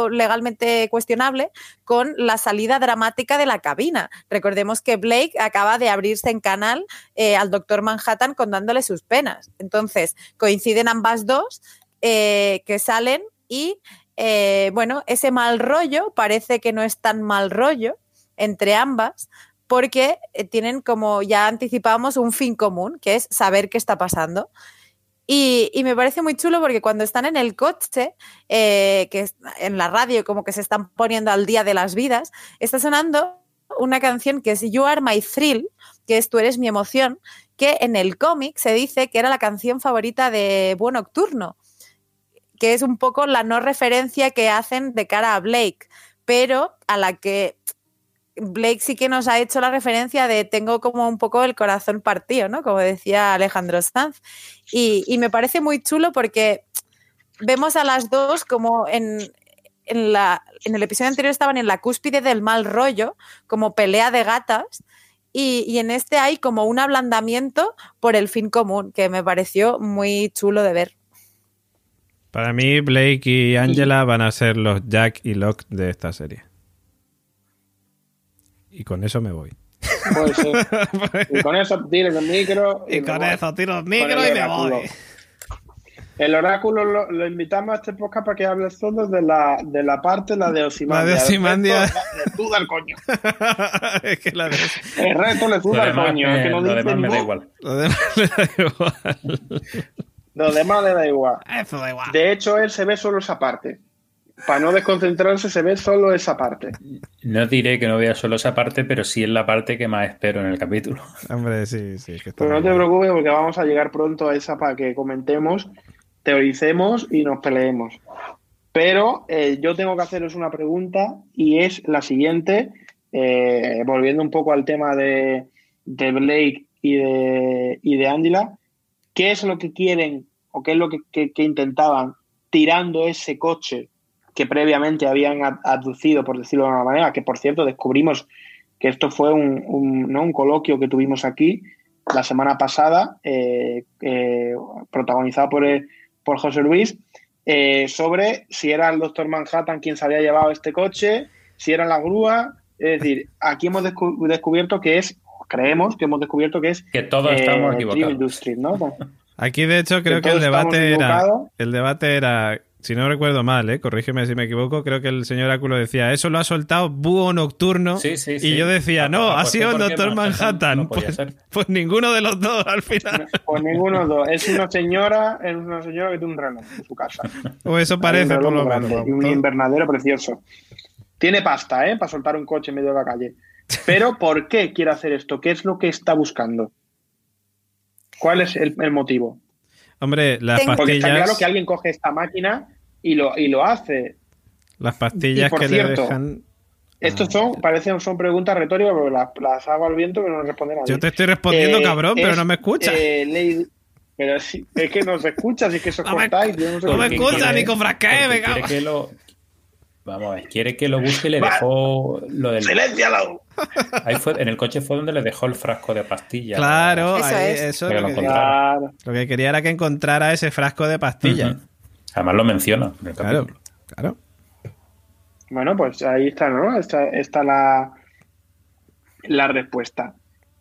legalmente cuestionable con la salida dramática de la cabina. Recordemos que Blake acaba de abrirse en canal eh, al doctor Manhattan contándole sus penas. Entonces, coinciden ambas dos eh, que salen y, eh, bueno, ese mal rollo parece que no es tan mal rollo entre ambas, porque tienen, como ya anticipábamos, un fin común, que es saber qué está pasando. Y, me parece muy chulo porque cuando están en el coche, eh, que en la radio como que se están poniendo al día de las vidas, está sonando una canción que es You Are My Thrill, que es Tú eres mi emoción, que en el cómic se dice que era la canción favorita de Buen Nocturno, que es un poco la no referencia que hacen de cara a Blake, pero a la que Blake sí que nos ha hecho la referencia de tengo como un poco el corazón partido, ¿no? Como decía Alejandro Sanz. Y, me parece muy chulo porque vemos a las dos como en, en, la, en el episodio anterior estaban en la cúspide del mal rollo, como pelea de gatas. Y, y, en este hay como un ablandamiento por el fin común, que me pareció muy chulo de ver. Para mí, Blake y Angela van a ser los Jack y Locke de esta serie. Y con eso me voy. y con eso tiro el micro. Y, con eso tiro el micro y me voy. El oráculo lo, invitamos a este podcast para que hable solo de la, de la parte, la de Osimandia. La de Osimandia. Le suda el coño. es que la de... El reto le suda el coño. es que no lo demás me da igual. Lo demás le da igual. Lo demás le da igual. Eso da igual. De hecho, él se ve solo esa parte para no desconcentrarse se ve solo esa parte. No diré que no vea solo esa parte, pero sí es la parte que más espero en el capítulo. Hombre, sí, sí. pero no te preocupes porque vamos a llegar pronto a esa para que comentemos, teoricemos y nos peleemos. Pero eh, yo tengo que haceros una pregunta y es la siguiente, eh, volviendo un poco al tema de, Blake y de, y de Angela, ¿qué es lo que quieren o qué es lo que intentaban tirando ese coche que previamente habían aducido, por decirlo de alguna manera, que por cierto descubrimos que esto fue un, ¿no? un coloquio que tuvimos aquí la semana pasada, eh, eh, protagonizado por, eh, por José Luis, sobre si era el doctor Manhattan quien se había llevado este coche, si era la grúa. Es decir, aquí hemos descubierto que es, creemos que hemos descubierto que es... Que todos estamos equivocados. Aquí, de hecho, creo que, el debate era, el debate era si no recuerdo mal, ¿eh? corrígeme si me equivoco, creo que el señor Áculo decía, eso lo ha soltado Búho Nocturno. y yo decía, no, ha sido el Doctor Manhattan. pues, pues, ninguno de los dos al final. Pues ninguno de los dos. Es una señora, es una señora que tiene un reloj en su casa. O eso parece, por lo menos. Un invernadero precioso. tiene pasta, ¿eh? Para soltar un coche en medio de la calle. Pero ¿por qué quiere hacer esto? ¿Qué es lo que está buscando? ¿Cuál es el, motivo? Hombre, las pastillas... Porque está claro que alguien coge esta máquina y lo, y lo hace. Las pastillas que le dejan... Estos son, parecen, son preguntas retóricas, pero las, hago al viento que no responde nadie. Yo te estoy respondiendo, eh, cabrón, pero no me escuchas. Eh, pero es, es que no se escucha, es que eso no cortáis. no, me escucha, ni con frascae, venga. Que lo, vamos a ver, quiere que lo busque y le dejó lo del. ¡Silencialo! Ahí fue, en el coche fue donde le dejó el frasco de pastillas. Claro, eso, es. eso lo, que lo, que quería era que encontrara ese frasco de pastillas. Además lo menciona. claro, claro. Bueno, pues ahí está, ¿no? Está, está la, la respuesta.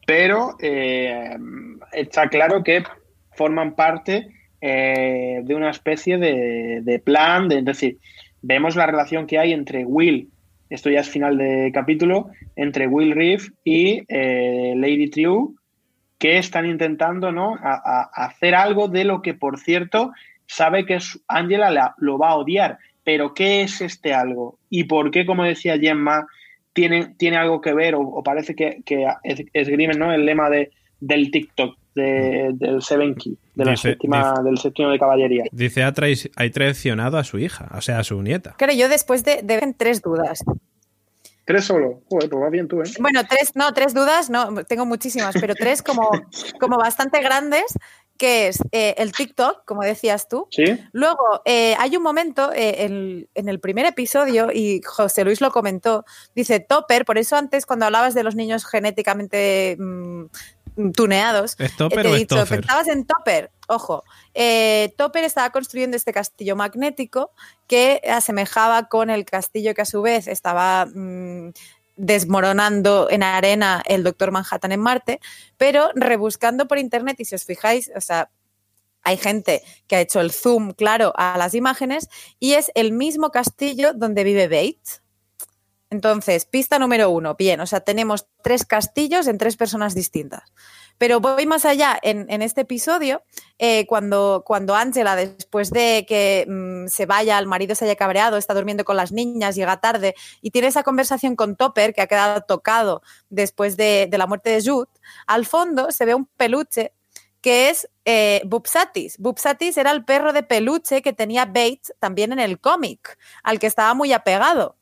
Pero eh, está claro que forman parte eh, de una especie de, plan, de, es decir, vemos la relación que hay entre Will, esto ya es final de capítulo, entre Will Reef y eh, Lady True, que están intentando ¿no? hacer algo de lo que, por cierto, sabe que Angela lo va a odiar. Pero ¿qué es este algo? ¿Y por qué, como decía Gemma, tiene, tiene algo que ver o, parece que, que esgrimen ¿no? el lema de, del TikTok, del Seven Key, de la séptima, del séptimo de caballería? Dice, ha, traicionado a su hija, o sea, a su nieta. Claro, yo después de, de tres dudas. Tres solo. Joder, pues va bien tú, ¿eh? Bueno, tres, no, tres dudas, no, tengo muchísimas, pero tres como, como bastante grandes que es eh, el TikTok, como decías tú. ¿Sí? Luego, eh, hay un momento eh, en, el primer episodio, y José Luis lo comentó, dice Topper, por eso antes cuando hablabas de los niños genéticamente mm, tuneados, ¿Es Topper te he dicho, pensabas en Topper, ojo, Topper estaba construyendo este castillo magnético que asemejaba con el castillo que a su vez estaba... Mm, desmoronando en arena el Doctor Manhattan en Marte, pero rebuscando por internet, y si os fijáis, o sea, hay gente que ha hecho el zoom claro a las imágenes y es el mismo castillo donde vive Bates. Entonces, pista número uno, bien, o sea, tenemos tres castillos en tres personas distintas. Pero voy más allá en, este episodio, eh, cuando, cuando Angela, después de que mm, se vaya, el marido se haya cabreado, está durmiendo con las niñas, llega tarde y tiene esa conversación con Topper, que ha quedado tocado después de, la muerte de Jude, al fondo se ve un peluche que es eh, Bupsatis. Bupsatis era el perro de peluche que tenía Bates también en el cómic, al que estaba muy apegado.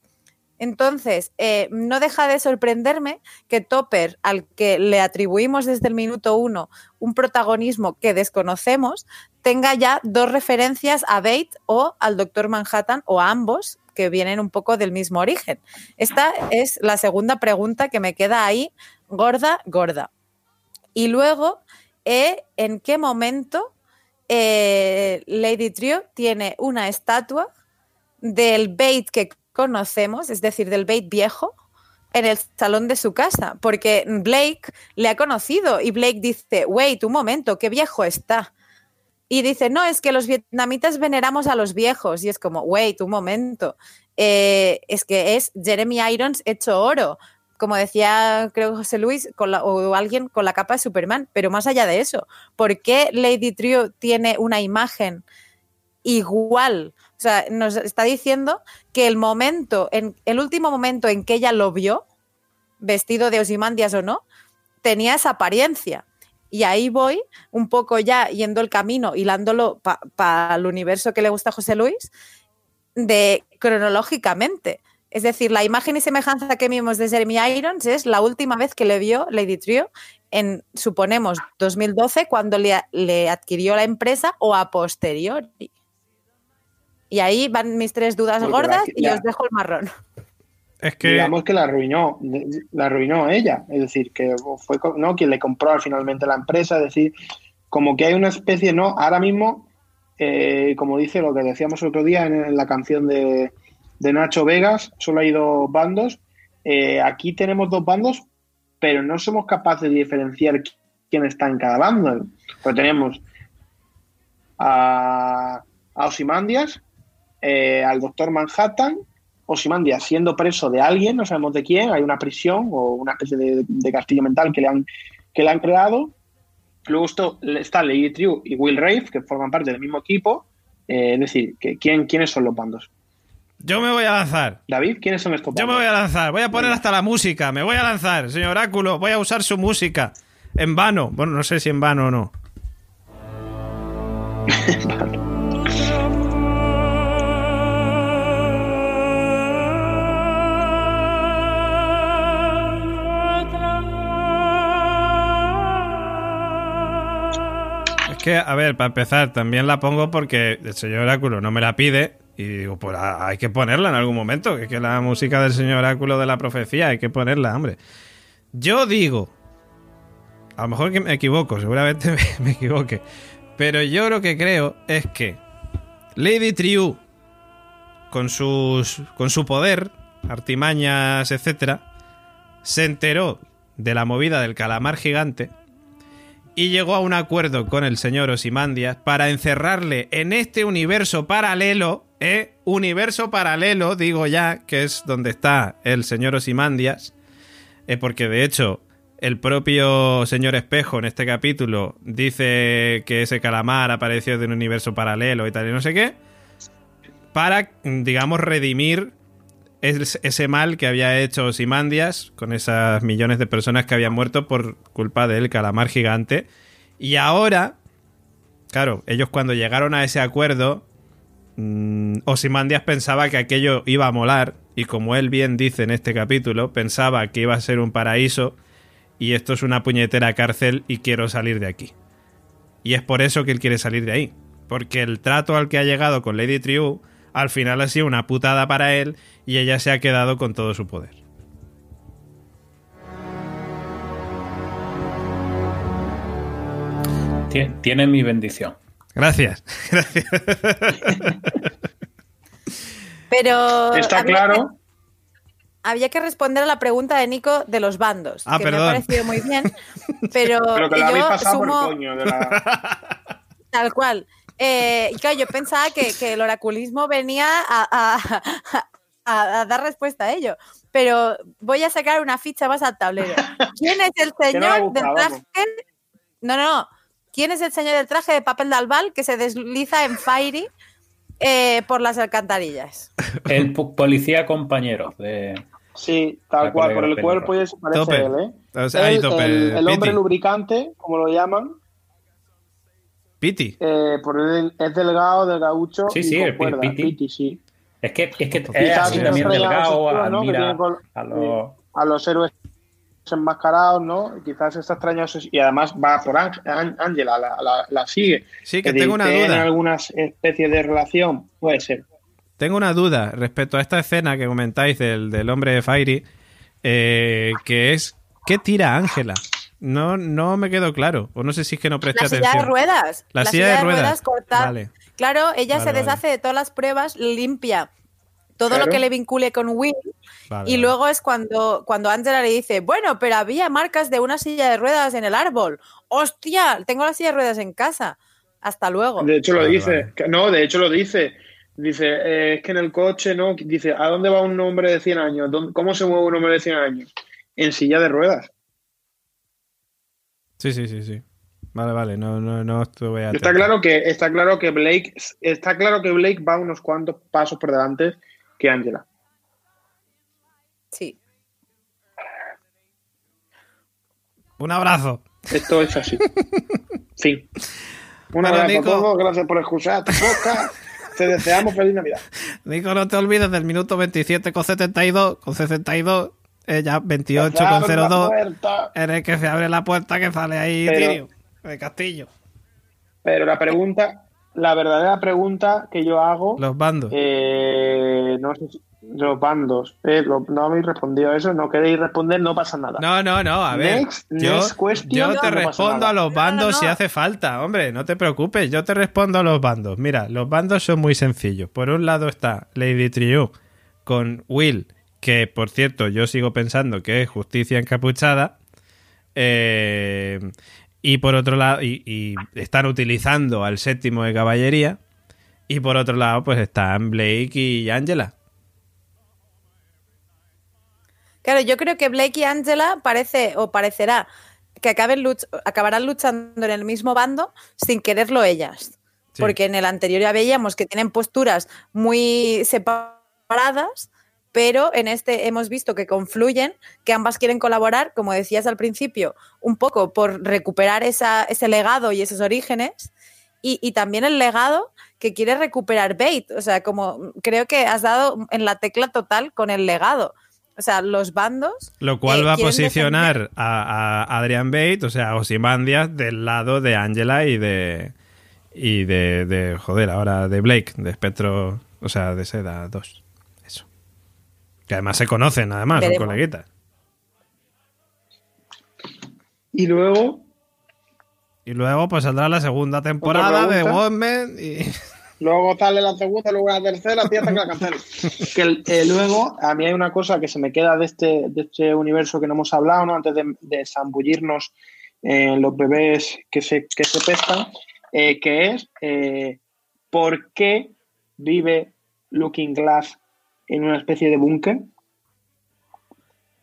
Entonces, eh, no deja de sorprenderme que Topper, al que le atribuimos desde el minuto uno un protagonismo que desconocemos, tenga ya dos referencias a Bates o al Doctor Manhattan o a ambos, que vienen un poco del mismo origen. Esta es la segunda pregunta que me queda ahí, gorda, gorda. Y luego, eh, ¿en qué momento eh, Lady Trio tiene una estatua del Bates que conocemos, es decir, del Bait viejo, en el salón de su casa, porque Blake le ha conocido y Blake dice, wait, un momento, qué viejo está. Y dice, no, es que los vietnamitas veneramos a los viejos. Y es como, wait, un momento. Eh, es que es Jeremy Irons hecho oro. Como decía, creo José Luis, con o alguien con la capa de Superman. Pero más allá de eso, ¿por qué Lady Trio tiene una imagen igual o sea, nos está diciendo que el momento, en, el último momento en que ella lo vio, vestido de Osimandias o no, tenía esa apariencia. Y ahí voy, un poco ya yendo el camino, hilándolo para el universo que le gusta a José Luis, de cronológicamente. Es decir, la imagen y semejanza que vimos de Jeremy Irons es la última vez que le vio Lady Trio en, suponemos, 2012, cuando le, le adquirió la empresa o a posteriori. Y ahí van mis tres dudas gordas y os dejo el marrón. Es que... Digamos que la arruinó, la arruinó ella. Es decir, que fue ¿no? quien le compró finalmente la empresa. Es decir, como que hay una especie, ¿no? Ahora mismo, eh, como dice lo que decíamos el otro día en, la canción de, Nacho Vegas, solo hay dos bandos. Eh, aquí tenemos dos bandos, pero no somos capaces de diferenciar quién está en cada bando. Pues tenemos a, a Osimandias, eh, al doctor Manhattan, Osimandia siendo preso de alguien, no sabemos de quién, hay una prisión o una especie de, castillo mental que le han, que le han creado. Luego está Lady True y Will Rafe, que forman parte del mismo equipo. Eh, es decir, que, ¿quién, ¿quiénes son los bandos? Yo me voy a lanzar. David, ¿quiénes son estos? Yo me voy a lanzar. Voy a poner hasta la música. Me voy a lanzar, señor Oráculo. Voy a usar su música. En vano. Bueno, no sé si en vano o no. a ver, para empezar, también la pongo porque el señor Oráculo no me la pide. Y digo, pues ah, hay que ponerla en algún momento. Que es que la música del señor Oráculo de la profecía hay que ponerla, hombre. Yo digo, a lo mejor que me equivoco, seguramente me, me equivoque. Pero yo lo que creo es que Lady Triu, con, sus, con su poder, artimañas, etcétera, se enteró de la movida del calamar gigante y llegó a un acuerdo con el señor Osimandias para encerrarle en este universo paralelo, ¿eh? Universo paralelo, digo ya, que es donde está el señor Osimandias, eh, porque de hecho el propio señor Espejo en este capítulo dice que ese calamar apareció de un universo paralelo y tal y no sé qué, para, digamos, redimir ese mal que había hecho Simandias con esas millones de personas que habían muerto por culpa del calamar gigante. Y ahora, claro, ellos cuando llegaron a ese acuerdo, mmm, Osimandias pensaba que aquello iba a molar. Y como él bien dice en este capítulo, pensaba que iba a ser un paraíso. Y esto es una puñetera cárcel y quiero salir de aquí. Y es por eso que él quiere salir de ahí. Porque el trato al que ha llegado con Lady Triu al final ha sido una putada para él y ella se ha quedado con todo su poder. Tiene mi bendición. Gracias. Gracias. Pero. Está había claro. había que responder a la pregunta de Nico de los bandos. Ah, que perdón. me ha parecido muy bien. Pero, Pero que lo habéis yo pasado por sumo. el coño de la. Tal cual. Eh, y claro, yo pensaba que, que el oraculismo venía a, a- a- a dar respuesta a ello. Pero voy a sacar una ficha más al tablero. ¿Quién es el señor del traje? No, no. ¿Quién es el señor del traje de papel de albal que se desliza en Fairy eh, por las alcantarillas? El po- policía compañero de. Sí, tal cual, por el cuerpo y eso parece Tope. él, ¿eh? O sea, ahí Él, tope, el, el hombre Piti. lubricante, como lo llaman, Piti. eh, por él es delgado, del gaucho Sí, y sí, el cuerda. Piti. Piti, sí. Es que, es que es así también delgado, tíos, ¿no? Tiene col- a los. a los héroes enmascarados, ¿no? Quizás está extraño y además va por Ángel- Án- Ángela, la, la- la sigue. Sí, que tengo una ¿tienen duda. algunas especies de relación? Puede ser. Tengo una duda respecto a esta escena que comentáis del, del hombre de Fairy, eh, que es ¿qué tira Ángela? No, no me quedó claro. O no sé si es que no presté La silla de ruedas. La silla de ruedas. cortada. Vale. Claro, ella Vale, se vale. deshace de todas las pruebas, limpia todo Claro. lo que le vincule con Will. Vale, y vale. luego es cuando, cuando Angela le dice, bueno, pero había marcas de una silla de ruedas en el árbol. ¡Hostia! Tengo la silla de ruedas en casa. Hasta luego. De hecho lo Vale, dice. No, de hecho lo dice. Dice, eh, es que en el coche, ¿no? Dice, ¿a dónde va un hombre de 100 años? ¿Dónde- ¿Cómo se mueve un hombre de 100 años? En silla de ruedas. Sí, sí, sí, sí. Vale, vale, no, no, no estuve atento. Está claro que está claro que Blake está claro que Blake va unos cuantos pasos por delante que Angela. Sí. Un abrazo. Esto es así. fin. Un Bueno, abrazo Nico. a todos, gracias por escuchar. Te deseamos feliz Navidad. Nico, no te olvides del minuto 27 con 72, con 62, eh, ya 28 Se con abre la 02, puerta. en el que se abre la puerta que sale ahí Pero- Tirio, de Castillo. Pero la pregunta, la verdadera pregunta que yo hago, Los bandos. eh, no sé si- los bandos, eh, lo- no habéis respondido a eso, no queréis responder, no pasa nada. No, no, no, a ver. Next- yo next question, yo te respondo a los No, no, bandos no. si hace falta, hombre, no te preocupes, yo te respondo a los bandos. Mira, los bandos son muy sencillos. Por un lado está Lady Trio con Will, que por cierto yo sigo pensando que es justicia encapuchada. Eh, y por otro lado, y, y están utilizando al séptimo de caballería. Y por otro lado, pues están Blake y Angela. Claro, yo creo que Blake y Angela parece o parecerá que acaben luch- acabarán luchando en el mismo bando sin quererlo ellas. Sí. Porque en el anterior ya veíamos que tienen posturas muy separadas separadas, pero en este hemos visto que confluyen, que ambas quieren colaborar, como decías al principio, un poco por recuperar esa, ese legado y esos orígenes, y, y, también el legado que quiere recuperar Bait. O sea, como creo que has dado en la tecla total con el legado. O sea, los bandos. Lo cual eh, va a posicionar a, a, Adrian Bate, o sea, a Osimandias, del lado de Angela y de. Y de, de. Joder, ahora de Blake, de Espectro. O sea, de Seda 2. Que además se conocen, además, son coleguitas. Y luego. Y luego, pues saldrá la segunda temporada de Watchmen y. Luego sale la segunda, luego la tercera, tía, que la que eh, luego, a mí hay una cosa que se me queda de este, de este universo que no hemos hablado, ¿no? Antes de, de zambullirnos en los bebés que se, que se pescan, eh, que es eh, por qué vive Looking Glass en una especie de búnker.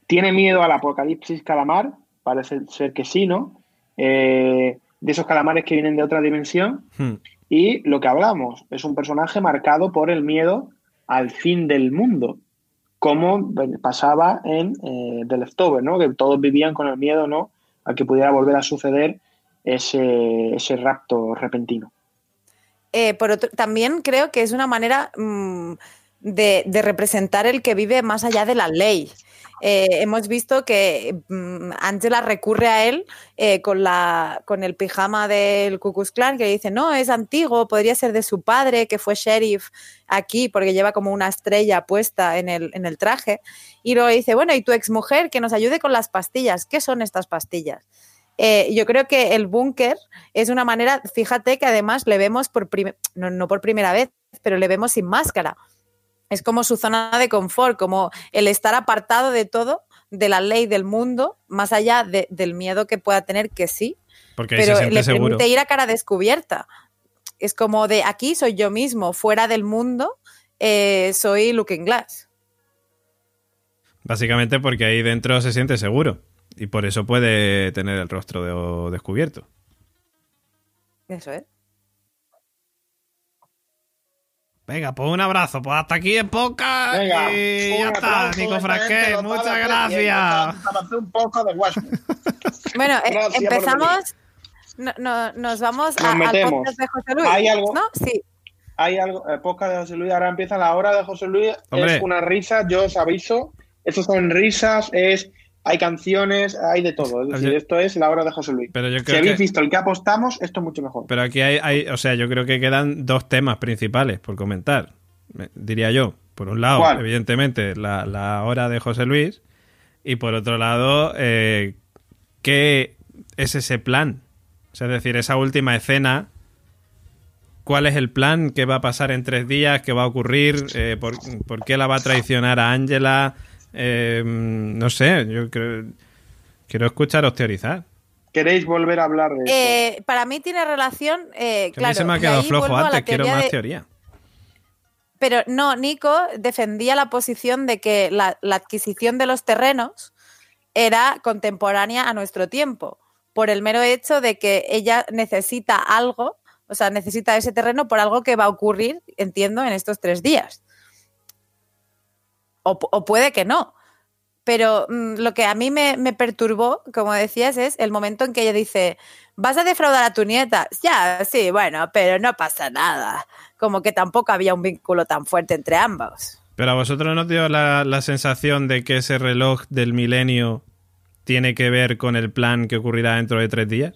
¿Tiene miedo al apocalipsis calamar? Parece ser que sí, ¿no? Eh, de esos calamares que vienen de otra dimensión. Hmm. Y lo que hablamos, es un personaje marcado por el miedo al fin del mundo, como pasaba en eh, The Leftover, ¿no? Que todos vivían con el miedo, ¿no? A que pudiera volver a suceder ese, ese rapto repentino. Eh, por otro, también creo que es una manera mm, de, representar el que vive más allá de la ley. Eh, hemos visto que mm, Angela recurre a él eh, con, la, con el pijama del Ku Klux Klan, que dice, no, es antiguo, podría ser de su padre, que fue sheriff aquí, porque lleva como una estrella puesta en el, en el traje. Y luego dice, bueno, y tu exmujer, que nos ayude con las pastillas. ¿Qué son estas pastillas? Eh, yo creo que el búnker es una manera, fíjate que además le vemos por, no, no por primera vez, pero le vemos sin máscara es como su zona de confort, como el estar apartado de todo, de la ley del mundo, más allá del miedo que pueda tener, que sí, Porque pero se le seguro. permite ir a cara descubierta. Es como de aquí soy yo mismo, fuera del mundo eh, soy Looking Glass. Básicamente porque ahí dentro se siente seguro y por eso puede tener el rostro de, descubierto. Eso es. Venga, pues un abrazo. Pues hasta aquí en poca. Venga, y ya está, Nico Frasquet. Muchas gracias. un poco de bueno, eh, empezamos. No, no, nos vamos nos a, metemos. al podcast de José Luis. ¿Hay algo? ¿No? Sí. Hay algo. El podcast de José Luis. Ahora empieza la hora de José Luis. Hombre. Es una risa. Yo os aviso. Estos son risas. Es hay canciones, hay de todo. Es decir, esto es la hora de José Luis. Pero yo si creo habéis que... visto el que apostamos, esto es mucho mejor. Pero aquí hay, hay, o sea, yo creo que quedan dos temas principales por comentar, me- diría yo. Por un lado, ¿Cuál? evidentemente, la, la hora de José Luis. Y por otro lado, eh, ¿qué es ese plan? O sea, es decir, esa última escena. ¿Cuál es el plan? ¿Qué va a pasar en tres días? ¿Qué va a ocurrir? Eh, ¿por, por qué la va a traicionar a Angela? Eh, no sé, yo creo. Quiero escucharos teorizar. ¿Queréis volver a hablar de esto? Eh, para mí tiene relación. eh, Que claro, a mí se me ha quedado flojo a antes, quiero más de- teoría. Pero no, Nico defendía la posición de que la, la adquisición de los terrenos era contemporánea a nuestro tiempo, por el mero hecho de que ella necesita algo, o sea, necesita ese terreno por algo que va a ocurrir, entiendo, en estos tres días. O, pu- o puede que no. Pero mm, lo que a mí me, me perturbó, como decías, es el momento en que ella dice, ¿vas a defraudar a tu nieta? Ya, sí, bueno, pero no pasa nada. Como que tampoco había un vínculo tan fuerte entre ambos. Pero a vosotros no os dio la, la sensación de que ese reloj del milenio tiene que ver con el plan que ocurrirá dentro de tres días.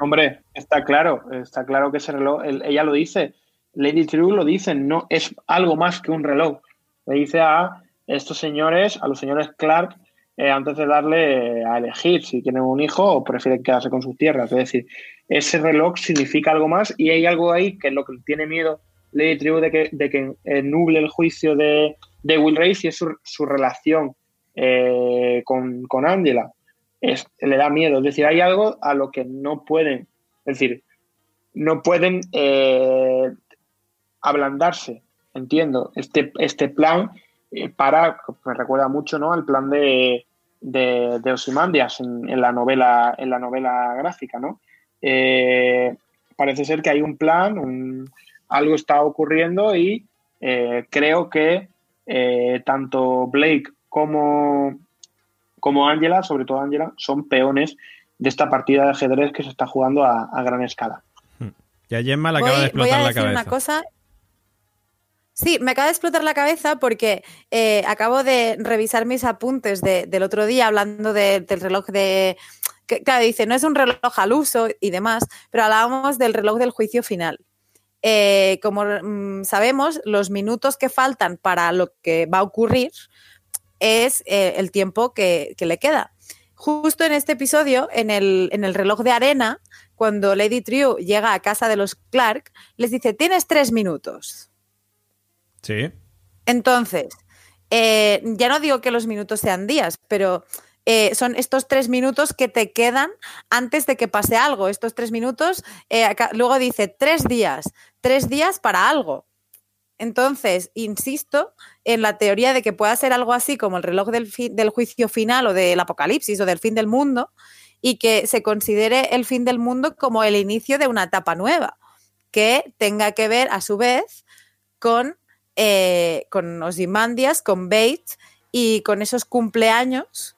Hombre, está claro, está claro que ese reloj, el- ella lo dice, Lady True lo dice, no es algo más que un reloj. Le dice a estos señores, a los señores Clark, eh, antes de darle eh, a elegir si tienen un hijo o prefieren quedarse con sus tierras. Es decir, ese reloj significa algo más y hay algo ahí que es lo que tiene miedo Lady True de que, de que eh, nuble el juicio de, de Will Race y es su, su relación eh, con, con Angela es, le da miedo. Es decir, hay algo a lo que no pueden, es decir, no pueden eh, ablandarse, entiendo. Este, este plan eh, para, me recuerda mucho ¿no? al plan de, de, de Ozymandias en, en la novela, en la novela gráfica, ¿no? Eh, parece ser que hay un plan, un- algo está ocurriendo y eh, creo que eh, tanto Blake como, como Angela, sobre todo Angela, son peones de esta partida de ajedrez que se está jugando a, gran escala. Hmm. Y a Gemma le acaba de explotar la cabeza. Una cosa. Sí, me acaba de explotar la cabeza porque eh, acabo de revisar mis apuntes del otro día hablando del reloj de... claro, dice, no es un reloj al uso y demás, pero hablábamos del reloj del juicio final. Eh, como mm, sabemos, los minutos que faltan para lo que va a ocurrir es eh, el tiempo que, le queda. Justo en este episodio, en el, en el, reloj de arena, cuando Lady Triu llega a casa de los Clark, les dice, tienes tres minutos. Sí. Entonces, eh, ya no digo que los minutos sean días, pero eh, son estos tres minutos que te quedan antes de que pase algo. Estos tres minutos, eh, luego dice tres días, tres días para algo. Entonces, insisto en la teoría de que pueda ser algo así como el reloj del, del juicio final o del apocalipsis o del fin del mundo y que se considere el fin del mundo como el inicio de una etapa nueva, que tenga que ver a su vez con, eh, con Ozymandias, con Bates y con esos cumpleaños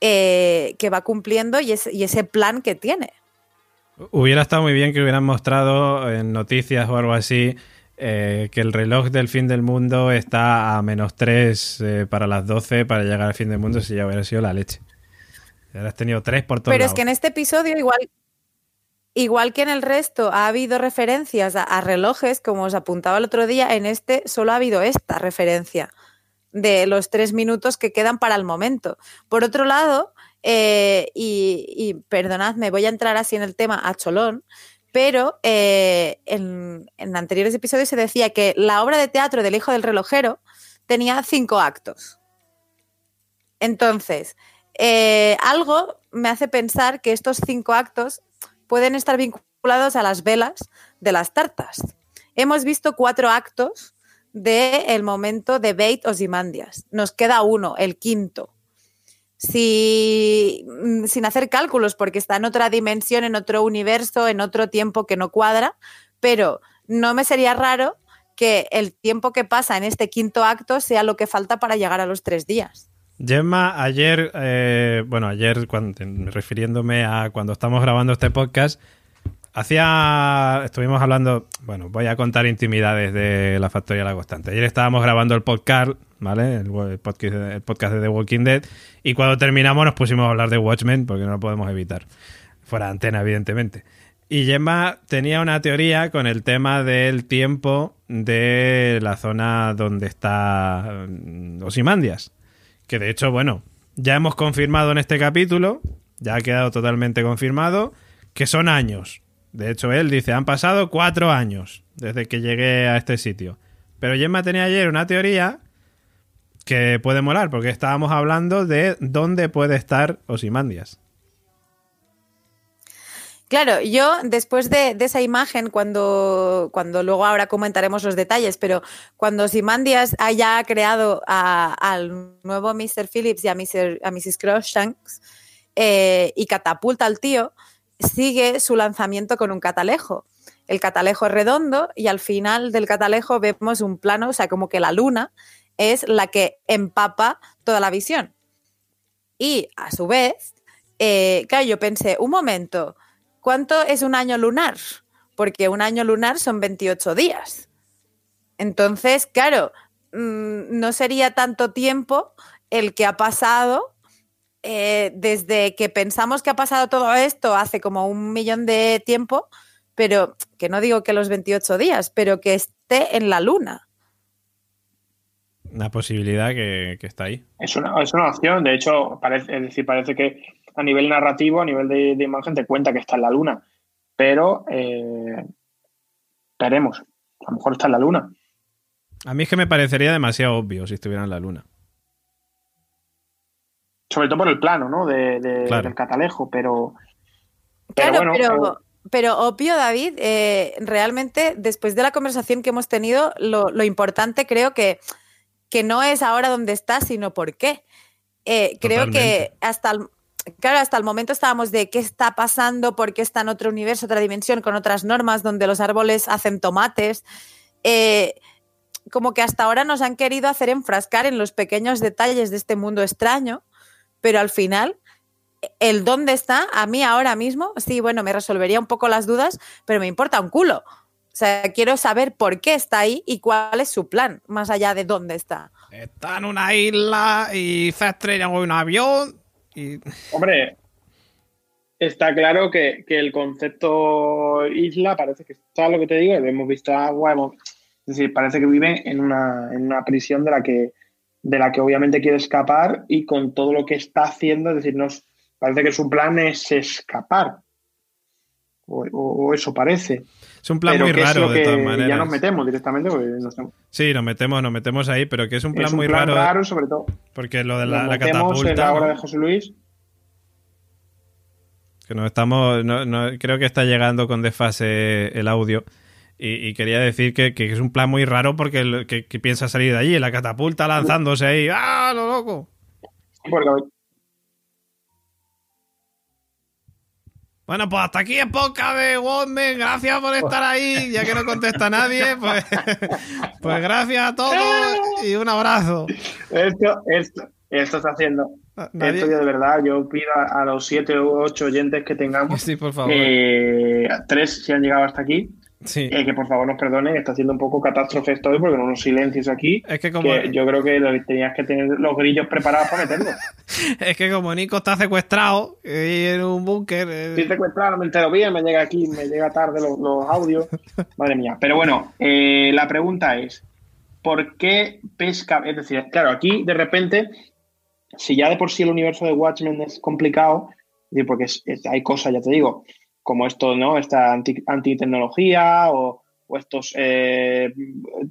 eh, que va cumpliendo y, ese plan que tiene. Hubiera estado muy bien que hubieran mostrado en noticias o algo así eh, que el reloj del fin del mundo está a menos 3 eh, para las 12 para llegar al fin del mundo si ya hubiera sido la leche. Hubieras tenido 3 por todo. Pero es que en este episodio igual, igual que en el resto ha habido referencias a relojes, como os apuntaba el otro día, en este solo ha habido esta referencia de los tres minutos que quedan para el momento. Por otro lado, eh, y, perdonadme, voy a entrar así en el tema a cholón, pero eh, en, anteriores episodios se decía que la obra de teatro del hijo del relojero tenía cinco actos. Entonces, eh, algo me hace pensar que estos cinco actos pueden estar vinculados a las velas de las tartas. Hemos visto cuatro actos del momento de Bait Ozymandias. Nos queda uno, el quinto. Si, mm, sin hacer cálculos, porque está en otra dimensión, en otro universo, en otro tiempo que no cuadra, pero no me sería raro que el tiempo que pasa en este quinto acto sea lo que falta para llegar a los tres días. Gemma, ayer, eh, bueno, ayer, cuando, refiriéndome a cuando estamos grabando este podcast, Hacía. Estuvimos hablando. Bueno, voy a contar intimidades de la Factoría La Constante. Ayer estábamos grabando el podcast, ¿vale? El, podcast, el podcast de The Walking Dead. Y cuando terminamos nos pusimos a hablar de Watchmen, porque no lo podemos evitar. Fuera antena, evidentemente. Y Gemma tenía una teoría con el tema del tiempo de la zona donde está mm, Osimandias. Que de hecho, bueno, ya hemos confirmado en este capítulo, ya ha quedado totalmente confirmado, que son años. De hecho, él dice, han pasado cuatro años desde que llegué a este sitio. Pero Gemma tenía ayer una teoría que puede molar, porque estábamos hablando de dónde puede estar Osimandias. Claro, yo después de, esa imagen, cuando, cuando luego ahora comentaremos los detalles, pero cuando Osimandias haya creado al nuevo Mr. Phillips y a, Mrs. Croshanks eh, y catapulta al tío, sigue su lanzamiento con un catalejo. El catalejo es redondo y al final del catalejo vemos un plano, o sea, como que la luna es la que empapa toda la visión. Y a su vez, eh, claro, yo pensé, un momento, ¿cuánto es un año lunar? Porque un año lunar son 28 días. Entonces, claro, mm, no sería tanto tiempo el que ha pasado eh, desde que pensamos que ha pasado todo esto hace como un millón de tiempo, pero que no digo que los 28 días, pero que esté en la luna. Una posibilidad que, está ahí. Es una, es una, opción, de hecho, parece, es decir, parece que a nivel narrativo, a nivel de, imagen, te cuenta que está en la luna, pero eh, veremos, a lo mejor está en la luna. A mí es que me parecería demasiado obvio si estuviera en la luna sobre todo por el plano, ¿no? De, Del catalejo, pero. claro, pero, eh, pero, obvio, David, eh, realmente después de la conversación que hemos tenido, lo, importante creo que, que, no es ahora dónde está, sino por qué. Eh, creo que hasta el, claro, hasta el momento estábamos de qué está pasando, por qué está en otro universo, otra dimensión, con otras normas, donde los árboles hacen tomates. como que hasta ahora nos han querido hacer enfrascar en los pequeños detalles de este mundo extraño, pero al final el dónde está, a mí ahora mismo, sí, bueno, me resolvería un poco las dudas, pero me importa un culo. O sea, quiero saber por qué está ahí y cuál es su plan, más allá de dónde está. Está en una isla y se estrella con un avión. Hombre, está claro que, el concepto isla parece que está lo que te digo, hemos visto agua, es decir, parece que vive en una, en una prisión de la que de la que obviamente quiere escapar y con todo lo que está haciendo, es decir, nos parece que su plan es escapar. O, eso parece. Es un plan muy raro, de todas maneras. Ya nos metemos directamente. Sí, nos metemos, nos metemos ahí, pero que es un plan muy raro. raro, sobre todo. Porque lo de la, la catapulta. En la hora de José Luis. Que nos estamos. creo que está llegando con desfase el audio. Y, quería decir que, es un plan muy raro porque que, piensa salir de allí, la catapulta lanzándose ahí. ¡Ah, lo loco! Porque Bueno, pues hasta aquí es poca de Wonder. Gracias por estar ahí. Ya que no contesta nadie, pues, pues gracias a todos y un abrazo. Esto, esto, esto está haciendo. Esto de verdad, yo pido a, los siete u ocho oyentes que tengamos. Sí, por favor. Eh, tres si han llegado hasta aquí. Sí. Eh, que por favor nos perdonen, está haciendo un poco catástrofe esto hoy porque no unos silencios aquí. Es que como. yo creo que tenías que tener los grillos preparados para meterlos. es que como Nico está secuestrado y en un búnker. Eh... secuestrado, no me entero bien, me llega aquí, me llega tarde los, audios. Madre mía. Pero bueno, eh, la pregunta es: ¿por qué pesca? Es decir, claro, aquí de repente, si ya de por sí el universo de Watchmen es complicado, porque hay cosas, ya te digo como esto, ¿no? Esta antitecnología o, estos, eh,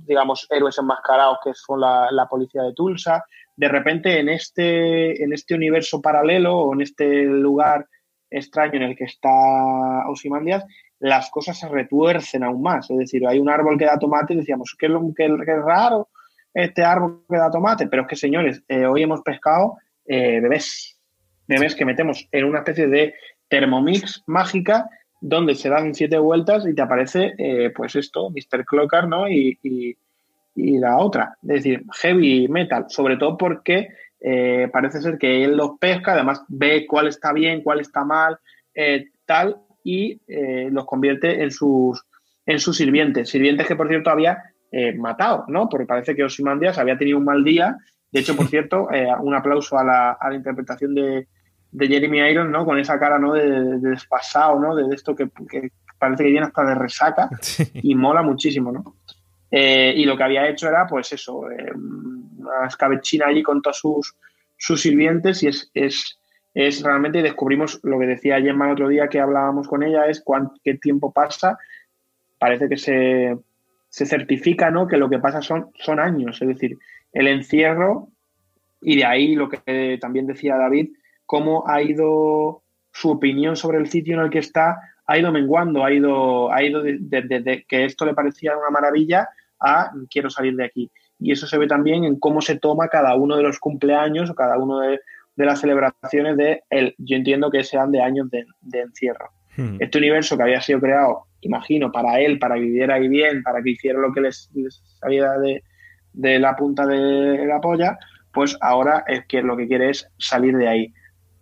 digamos, héroes enmascarados que son la, policía de Tulsa. De repente, en este, en este universo paralelo o en este lugar extraño en el que está Osimandias, las cosas se retuercen aún más. Es decir, hay un árbol que da tomate y decíamos, qué, qué, raro este árbol que da tomate. Pero es que, señores, eh, hoy hemos pescado eh, bebés. Bebés que metemos en una especie de Thermomix mágica donde se dan siete vueltas y te aparece, eh, pues esto, Mr. Clocker, ¿no? Y, la otra, es decir, heavy metal, sobre todo porque eh, parece ser que él los pesca, además ve cuál está bien, cuál está mal, eh, tal, y los convierte en sus, en sus sirvientes. Sirvientes que, por cierto, había matado, ¿no? Porque parece que Osimandias había tenido un mal día. De hecho, por cierto, un aplauso a la, a la interpretación de, de Jeremy Irons, ¿no? Con esa cara, ¿no? De, despasado, ¿no? De, esto que, parece que viene hasta de resaca y mola muchísimo, ¿no? Eh, y lo que había hecho era, pues eso, eh, una escabechina allí con todos sus, sus sirvientes y es, es, es realmente, descubrimos lo que decía Gemma el otro día que hablábamos con ella, es qué tiempo pasa, parece que se, se certifica, ¿no? Que lo que pasa son, son años, es decir, el encierro y de ahí lo que también decía David, cómo ha ido su opinión sobre el sitio en el que está, ha ido menguando, ha ido, ha ido desde que esto le parecía una maravilla a quiero salir de aquí. Y eso se ve también en cómo se toma cada uno de los cumpleaños o cada uno de, las celebraciones de él. Yo entiendo que sean de años de, encierro. Hmm. Este universo que había sido creado, imagino, para él, para que viviera ahí bien, para que hiciera lo que les, salía de, de la punta de la polla, pues ahora es que lo que quiere es salir de ahí.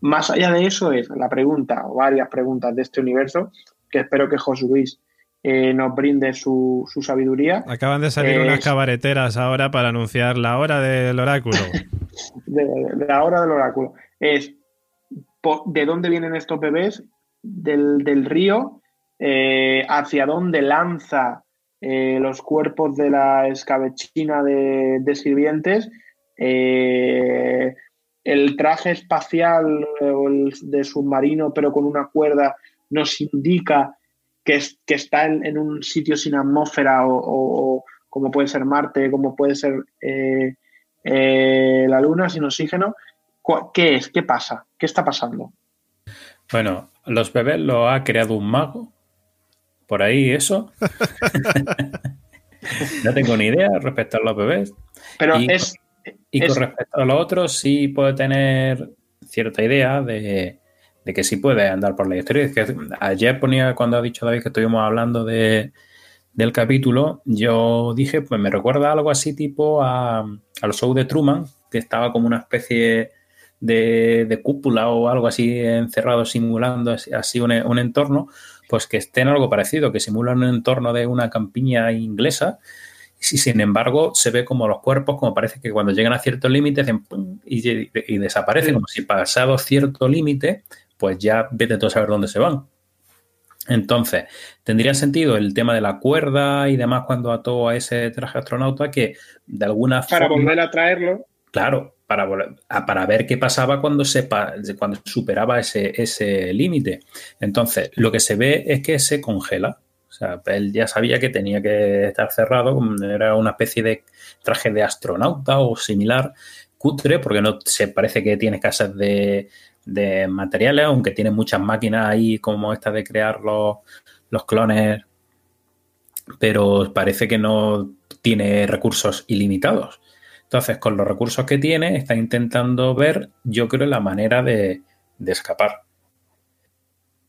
Más allá de eso es la pregunta, o varias preguntas de este universo, que espero que José Luis eh, nos brinde su, sabiduría. Acaban de salir unas cabareteras ahora para anunciar la hora del oráculo. de, la hora del oráculo. Es de dónde vienen estos bebés, del, río, eh, hacia dónde lanza eh, los cuerpos de la escabechina de, de sirvientes, el traje espacial eh, de submarino, pero con una cuerda, nos indica que, que está en, un sitio sin atmósfera o, como puede ser Marte, como puede ser eh, eh, la Luna sin oxígeno. ¿Qué es? ¿Qué pasa? ¿Qué está pasando? Bueno, los bebés lo ha creado un mago. Por ahí eso. no tengo ni idea respecto a los bebés. Pero es, y con respecto a lo otro, sí puede tener cierta idea de, que sí puede andar por la historia. que ayer ponía, cuando ha dicho David que estuvimos hablando de, del capítulo, yo dije, pues me recuerda algo así tipo a, al show de Truman, que estaba como una especie de, cúpula o algo así encerrado simulando así un, un, entorno, pues que esté en algo parecido, que simulan un entorno de una campiña inglesa y sin embargo se ve como los cuerpos, como parece que cuando llegan a cierto límite y, y, desaparecen, como si pasado cierto límite, pues ya vete todo a saber dónde se van. Entonces, tendría sentido el tema de la cuerda y demás cuando ató a ese traje astronauta que de alguna forma... Para volver a traerlo. Claro, para, para ver qué pasaba cuando, se, cuando superaba ese, ese límite. Entonces, lo que se ve es que se congela. Sea, él ya sabía que tenía que estar cerrado, era una especie de traje de astronauta o similar, cutre, porque no se parece que tiene casas de, de materiales, aunque tiene muchas máquinas ahí como esta de crear los, los clones, pero parece que no tiene recursos ilimitados. Entonces, con los recursos que tiene, está intentando ver, yo creo, la manera de, de escapar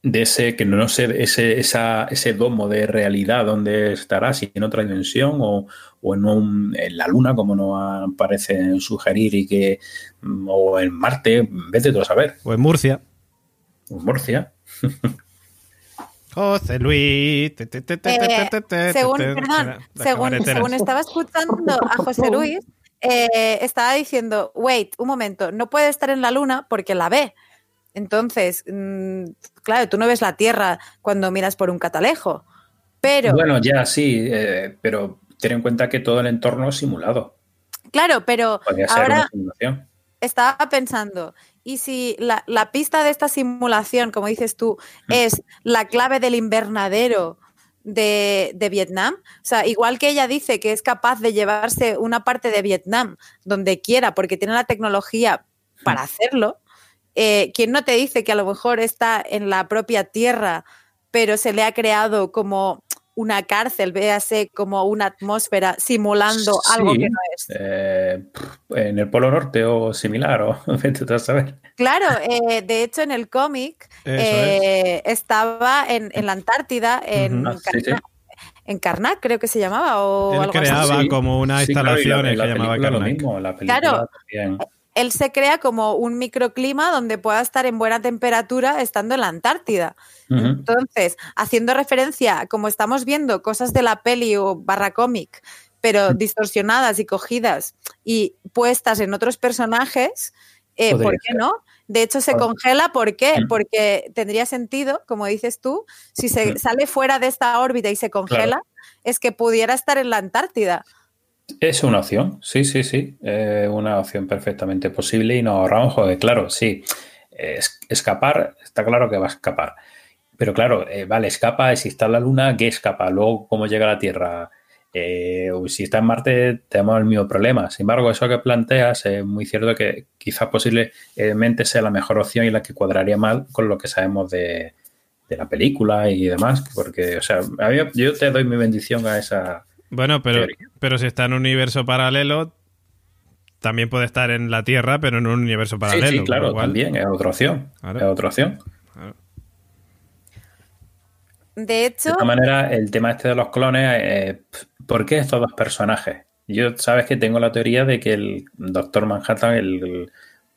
de ese, que no sé, ese, esa, ese domo de realidad donde estará, si en otra dimensión o, o en, un, en, la Luna, como nos parece sugerir, y que, o en Marte, vete tú a saber. O en Murcia. O en Murcia. José Luis. según, perdón, según, según estaba escuchando a José Luis, eh, estaba diciendo, wait, un momento, no puede estar en la Luna porque la ve. Entonces, mmm, claro, tú no ves la Tierra cuando miras por un catalejo, pero... Bueno, ya sí, eh, pero ten en cuenta que todo el entorno es simulado. Claro, pero ahora estaba pensando, ¿y si la, la, pista de esta simulación, como dices tú, mm. es la clave del invernadero de, de, Vietnam? O sea, igual que ella dice que es capaz de llevarse una parte de Vietnam donde quiera porque tiene la tecnología para mm. hacerlo, eh, ¿quién no te dice que a lo mejor está en la propia tierra, pero se le ha creado como una cárcel, véase como una atmósfera simulando algo que no es. Eh, en el Polo Norte o similar, o a saber. Claro, eh, de hecho en el cómic eh, estaba en, en, la Antártida, en, uh -huh. en Karnak, creo que se llamaba. O Él algo creaba así. como una Sí, instalación claro, y la- que la llamaba lo Karnak. mismo, la película Claro. también. Él se crea como un microclima donde pueda estar en buena temperatura estando en la Antártida. Entonces, haciendo referencia, como estamos viendo cosas de la peli o barra cómic, pero distorsionadas y cogidas y puestas en otros personajes, eh, ¿por qué no? De hecho, se congela, ¿por qué? Porque tendría sentido, como dices tú, si se sale fuera de esta órbita y se congela, es que pudiera estar en la Antártida. Es una opción, sí, sí, sí. Una opción perfectamente posible y nos ahorramos, claro, sí. Es- escapar, está claro que va a escapar. Pero claro, eh, vale, escapa, si está en la Luna, ¿qué escapa? Luego, ¿cómo llega a la Tierra? Eh, si está en Marte, tenemos el mismo problema. Sin embargo, eso que planteas es muy cierto que quizás posiblemente sea la mejor opción y la que cuadraría mal con lo que sabemos de, la película y demás. Porque, o sea, yo te doy mi bendición a esa. Bueno, pero, pero si está en un universo paralelo, también puede estar en la Tierra, pero en un universo Sí, paralelo. sí, con claro, también es otra opción. Claro. Es otra opción. Claro. De De hecho, esta manera, el tema este de los clones, eh, ¿por qué estos dos personajes? Yo sabes que tengo la teoría de que el Doctor Manhattan, el,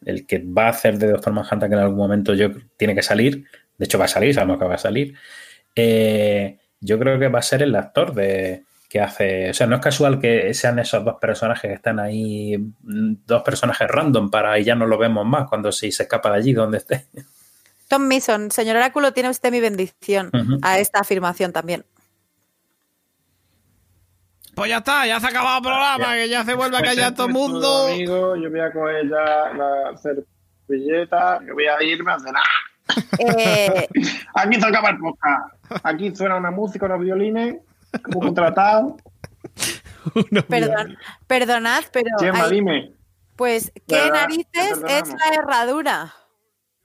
el que va a hacer de Doctor Manhattan, que en algún momento yo tiene que salir, de hecho va a salir, sabemos que va a salir, eh, yo creo que va a ser el actor de que hace, o sea, no es casual que sean esos dos personajes que están ahí, mm, dos personajes random para y ya no lo vemos más cuando si se escapa de allí donde esté. Tom Mason, señor Oráculo, tiene usted mi bendición a esta afirmación también. Pues ya está, ya se ha acabado el programa, que ya se vuelve a callar todo el mundo. Amigo, yo voy a coger ya la servilleta, que voy a irme a cenar. Eh, Aquí se acaba el podcast. Aquí suena una música, unos violines, un contratado. Perdón, perdonad, pero Chema, hay- dime. pues, ¿qué ¿Verdad? narices es la herradura?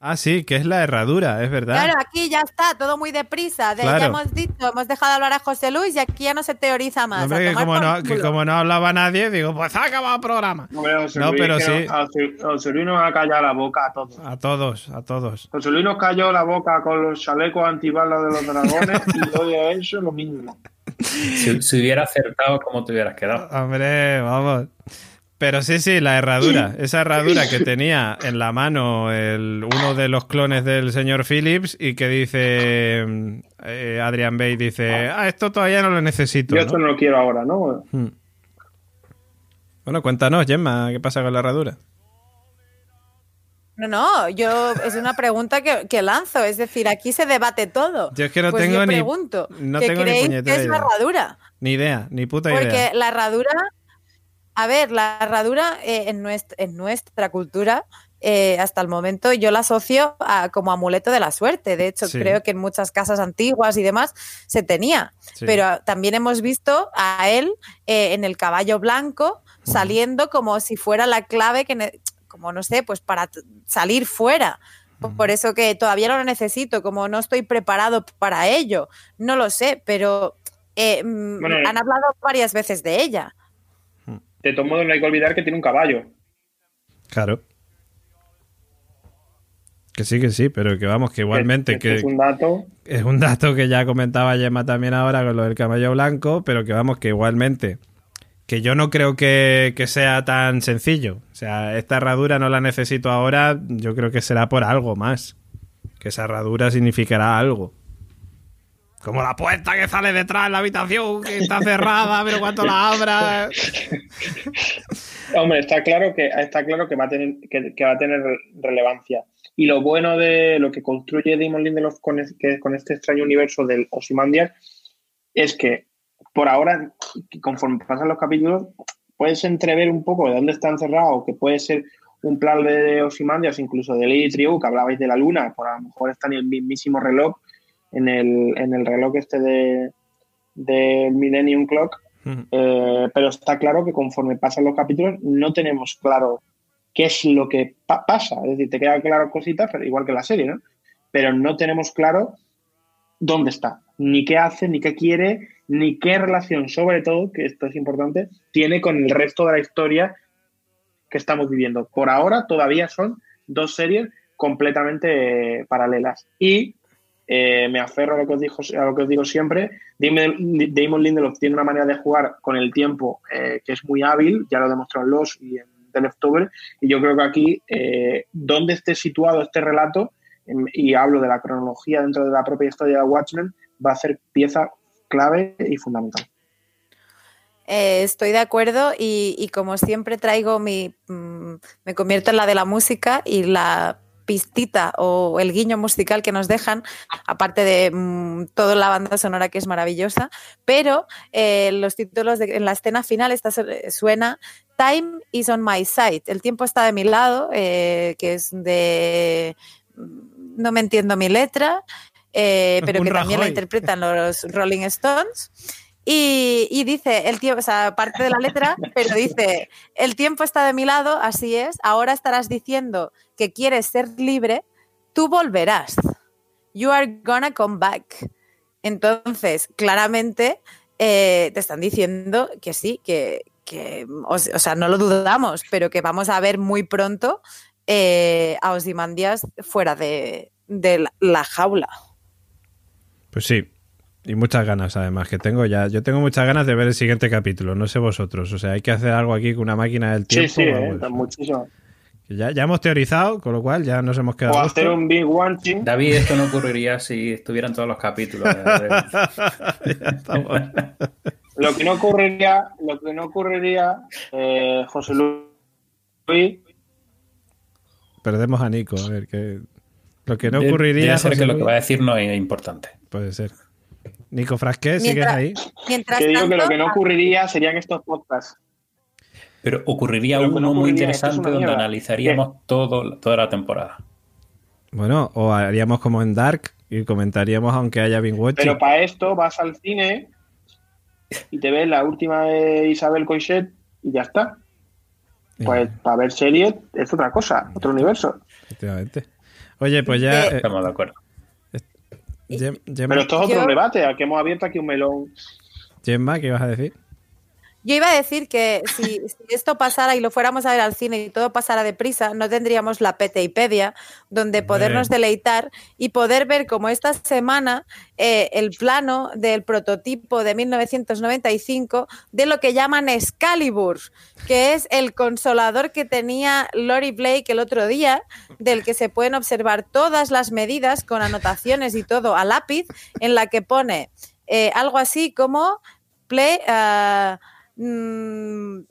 Ah, sí, que es la herradura, es verdad. Claro, aquí ya está, todo muy deprisa. De, Claro. Ya hemos dicho, hemos dejado hablar a José Luis y aquí ya no se teoriza más. Hombre, que como, no, que como no hablaba nadie, digo, pues ha acabado el programa. Hombre, José No, Luis, pero sí. a José- José Luis nos ha callado la boca a todos. A todos, a todos. José Luis nos calló la boca con los chalecos antibalas de los dragones y hoy a eso lo mismo. Si, hubiera acertado, ¿cómo te hubieras quedado? Hombre, vamos. Pero sí, sí, la herradura. Esa herradura que tenía en la mano el, uno de los clones del señor Phillips y que dice eh, Adrian Bay dice, ah, esto todavía no lo necesito. Yo esto no lo quiero ahora, ¿no? Hmm. Bueno, cuéntanos, Gemma, ¿qué pasa con la herradura? No, no, yo es una pregunta que, lanzo, es decir, aquí se debate todo. Yo es que no pues tengo ni pregunto, no ¿qué creéis que es la herradura? Ni idea, ni puta idea. Porque la herradura, a ver, la herradura eh, en, nuestra, en nuestra cultura eh, hasta el momento yo la asocio a, como amuleto de la suerte. De hecho, creo que en muchas casas antiguas y demás se tenía. Pero también hemos visto a él eh, en el caballo blanco saliendo como si fuera la clave que, como no sé, pues para salir fuera. Por eso que todavía no lo necesito, como no estoy preparado para ello. No lo sé, pero eh, mm, han hablado varias veces de ella. De todos modos, no hay que olvidar que tiene un caballo. Claro. Que sí, que sí, pero que vamos, que igualmente que, es un dato. Es un dato que ya comentaba Gemma también ahora con lo del caballo blanco, pero que vamos, que igualmente que yo no creo que, sea tan sencillo. O sea, esta herradura no la necesito ahora, yo creo que será por algo más. Que esa herradura significará algo. Como la puerta que sale detrás de la habitación, que está cerrada, pero cuando la abra. Hombre, está claro que está claro que va a tener que, va a tener relevancia. Y lo bueno de lo que construye Damon Lindelof con, con este extraño universo del Ozymandias es que por ahora, conforme pasan los capítulos, puedes entrever un poco de dónde está encerrado, que puede ser un plan de Osimandias, incluso de Lady Tribu, que hablabais de la luna, por a lo mejor está en el mismísimo reloj, en el, en el reloj este de del Millennium Clock, eh, pero está claro que conforme pasan los capítulos no tenemos claro qué es lo que pasa, es decir, te quedan claro cositas, pero igual que la serie, ¿no? Pero no tenemos claro dónde está, ni qué hace, ni qué quiere, ni qué relación, sobre todo, que esto es importante, tiene con el resto de la historia que estamos viviendo. Por ahora todavía son dos series completamente eh, paralelas. Y eh, me aferro a lo, que os digo, lo que os digo siempre, Damon Lindelof tiene una manera de jugar con el tiempo eh, que es muy hábil, ya lo demostró en Los y en The Leftover, y yo creo que aquí, donde esté situado este relato, em, y hablo de la cronología dentro de la propia historia de Watchmen, va a ser pieza clave y fundamental. Eh, estoy de acuerdo y, como siempre traigo mi... Mm, me convierto en la de la música y la pistita o el guiño musical que nos dejan, aparte de mm, toda la banda sonora que es maravillosa, pero eh, los títulos en la escena final esta suena Time is on my side, el tiempo está de mi lado, eh, que es de mm, no me entiendo mi letra, eh, pero que también la interpretan los Rolling Stones. Y, dice, el tiempo, o sea, parte de la letra, pero dice, el tiempo está de mi lado, así es, ahora estarás diciendo que quieres ser libre, tú volverás. You are gonna come back. Entonces, claramente eh, te están diciendo que sí, que, o, sea, no lo dudamos, pero que vamos a ver muy pronto eh, a Osimandias fuera de, de la jaula. Pues sí, y muchas ganas además que tengo ya. Yo tengo muchas ganas de ver el siguiente capítulo, no sé vosotros. O sea, hay que hacer algo aquí con una máquina del tiempo. Sí, sí, eh, muchísimo. Ya, ya, hemos teorizado, con lo cual ya nos hemos quedado. O hacer un big watching. David, esto no ocurriría si estuvieran todos los capítulos. lo que no ocurriría, lo que no ocurriría, eh, José Luis. Perdemos a Nico, a ver qué. Lo que no ocurriría. Debe que lo que va a decir no es importante. Puede ser. Nico Frasqué, ¿sigues ahí? Mientras Te digo que lo que no ocurriría serían estos podcasts. Pero ocurriría uno muy interesante donde analizaríamos todo, toda la temporada. Bueno, o haríamos como en Dark y comentaríamos aunque haya watching. Pero para esto vas al cine y te ves la última de Isabel Coixet y ya está. Pues para ver series es otra cosa, otro universo. Efectivamente. Oye, pues ya. Eh, Estamos de acuerdo. Pero esto es otro debate, a que hemos abierto aquí un melón. Gemma, ¿qué ibas a decir? Yo iba a decir que si, esto pasara y lo fuéramos a ver al cine y todo pasara deprisa, no tendríamos la Peteipedia donde podernos deleitar y poder ver como esta semana eh, el plano del prototipo de 1995 de lo que llaman Excalibur, que es el consolador que tenía Lori Blake el otro día, del que se pueden observar todas las medidas con anotaciones y todo a lápiz, en la que pone eh, algo así como play. Uh, Mm,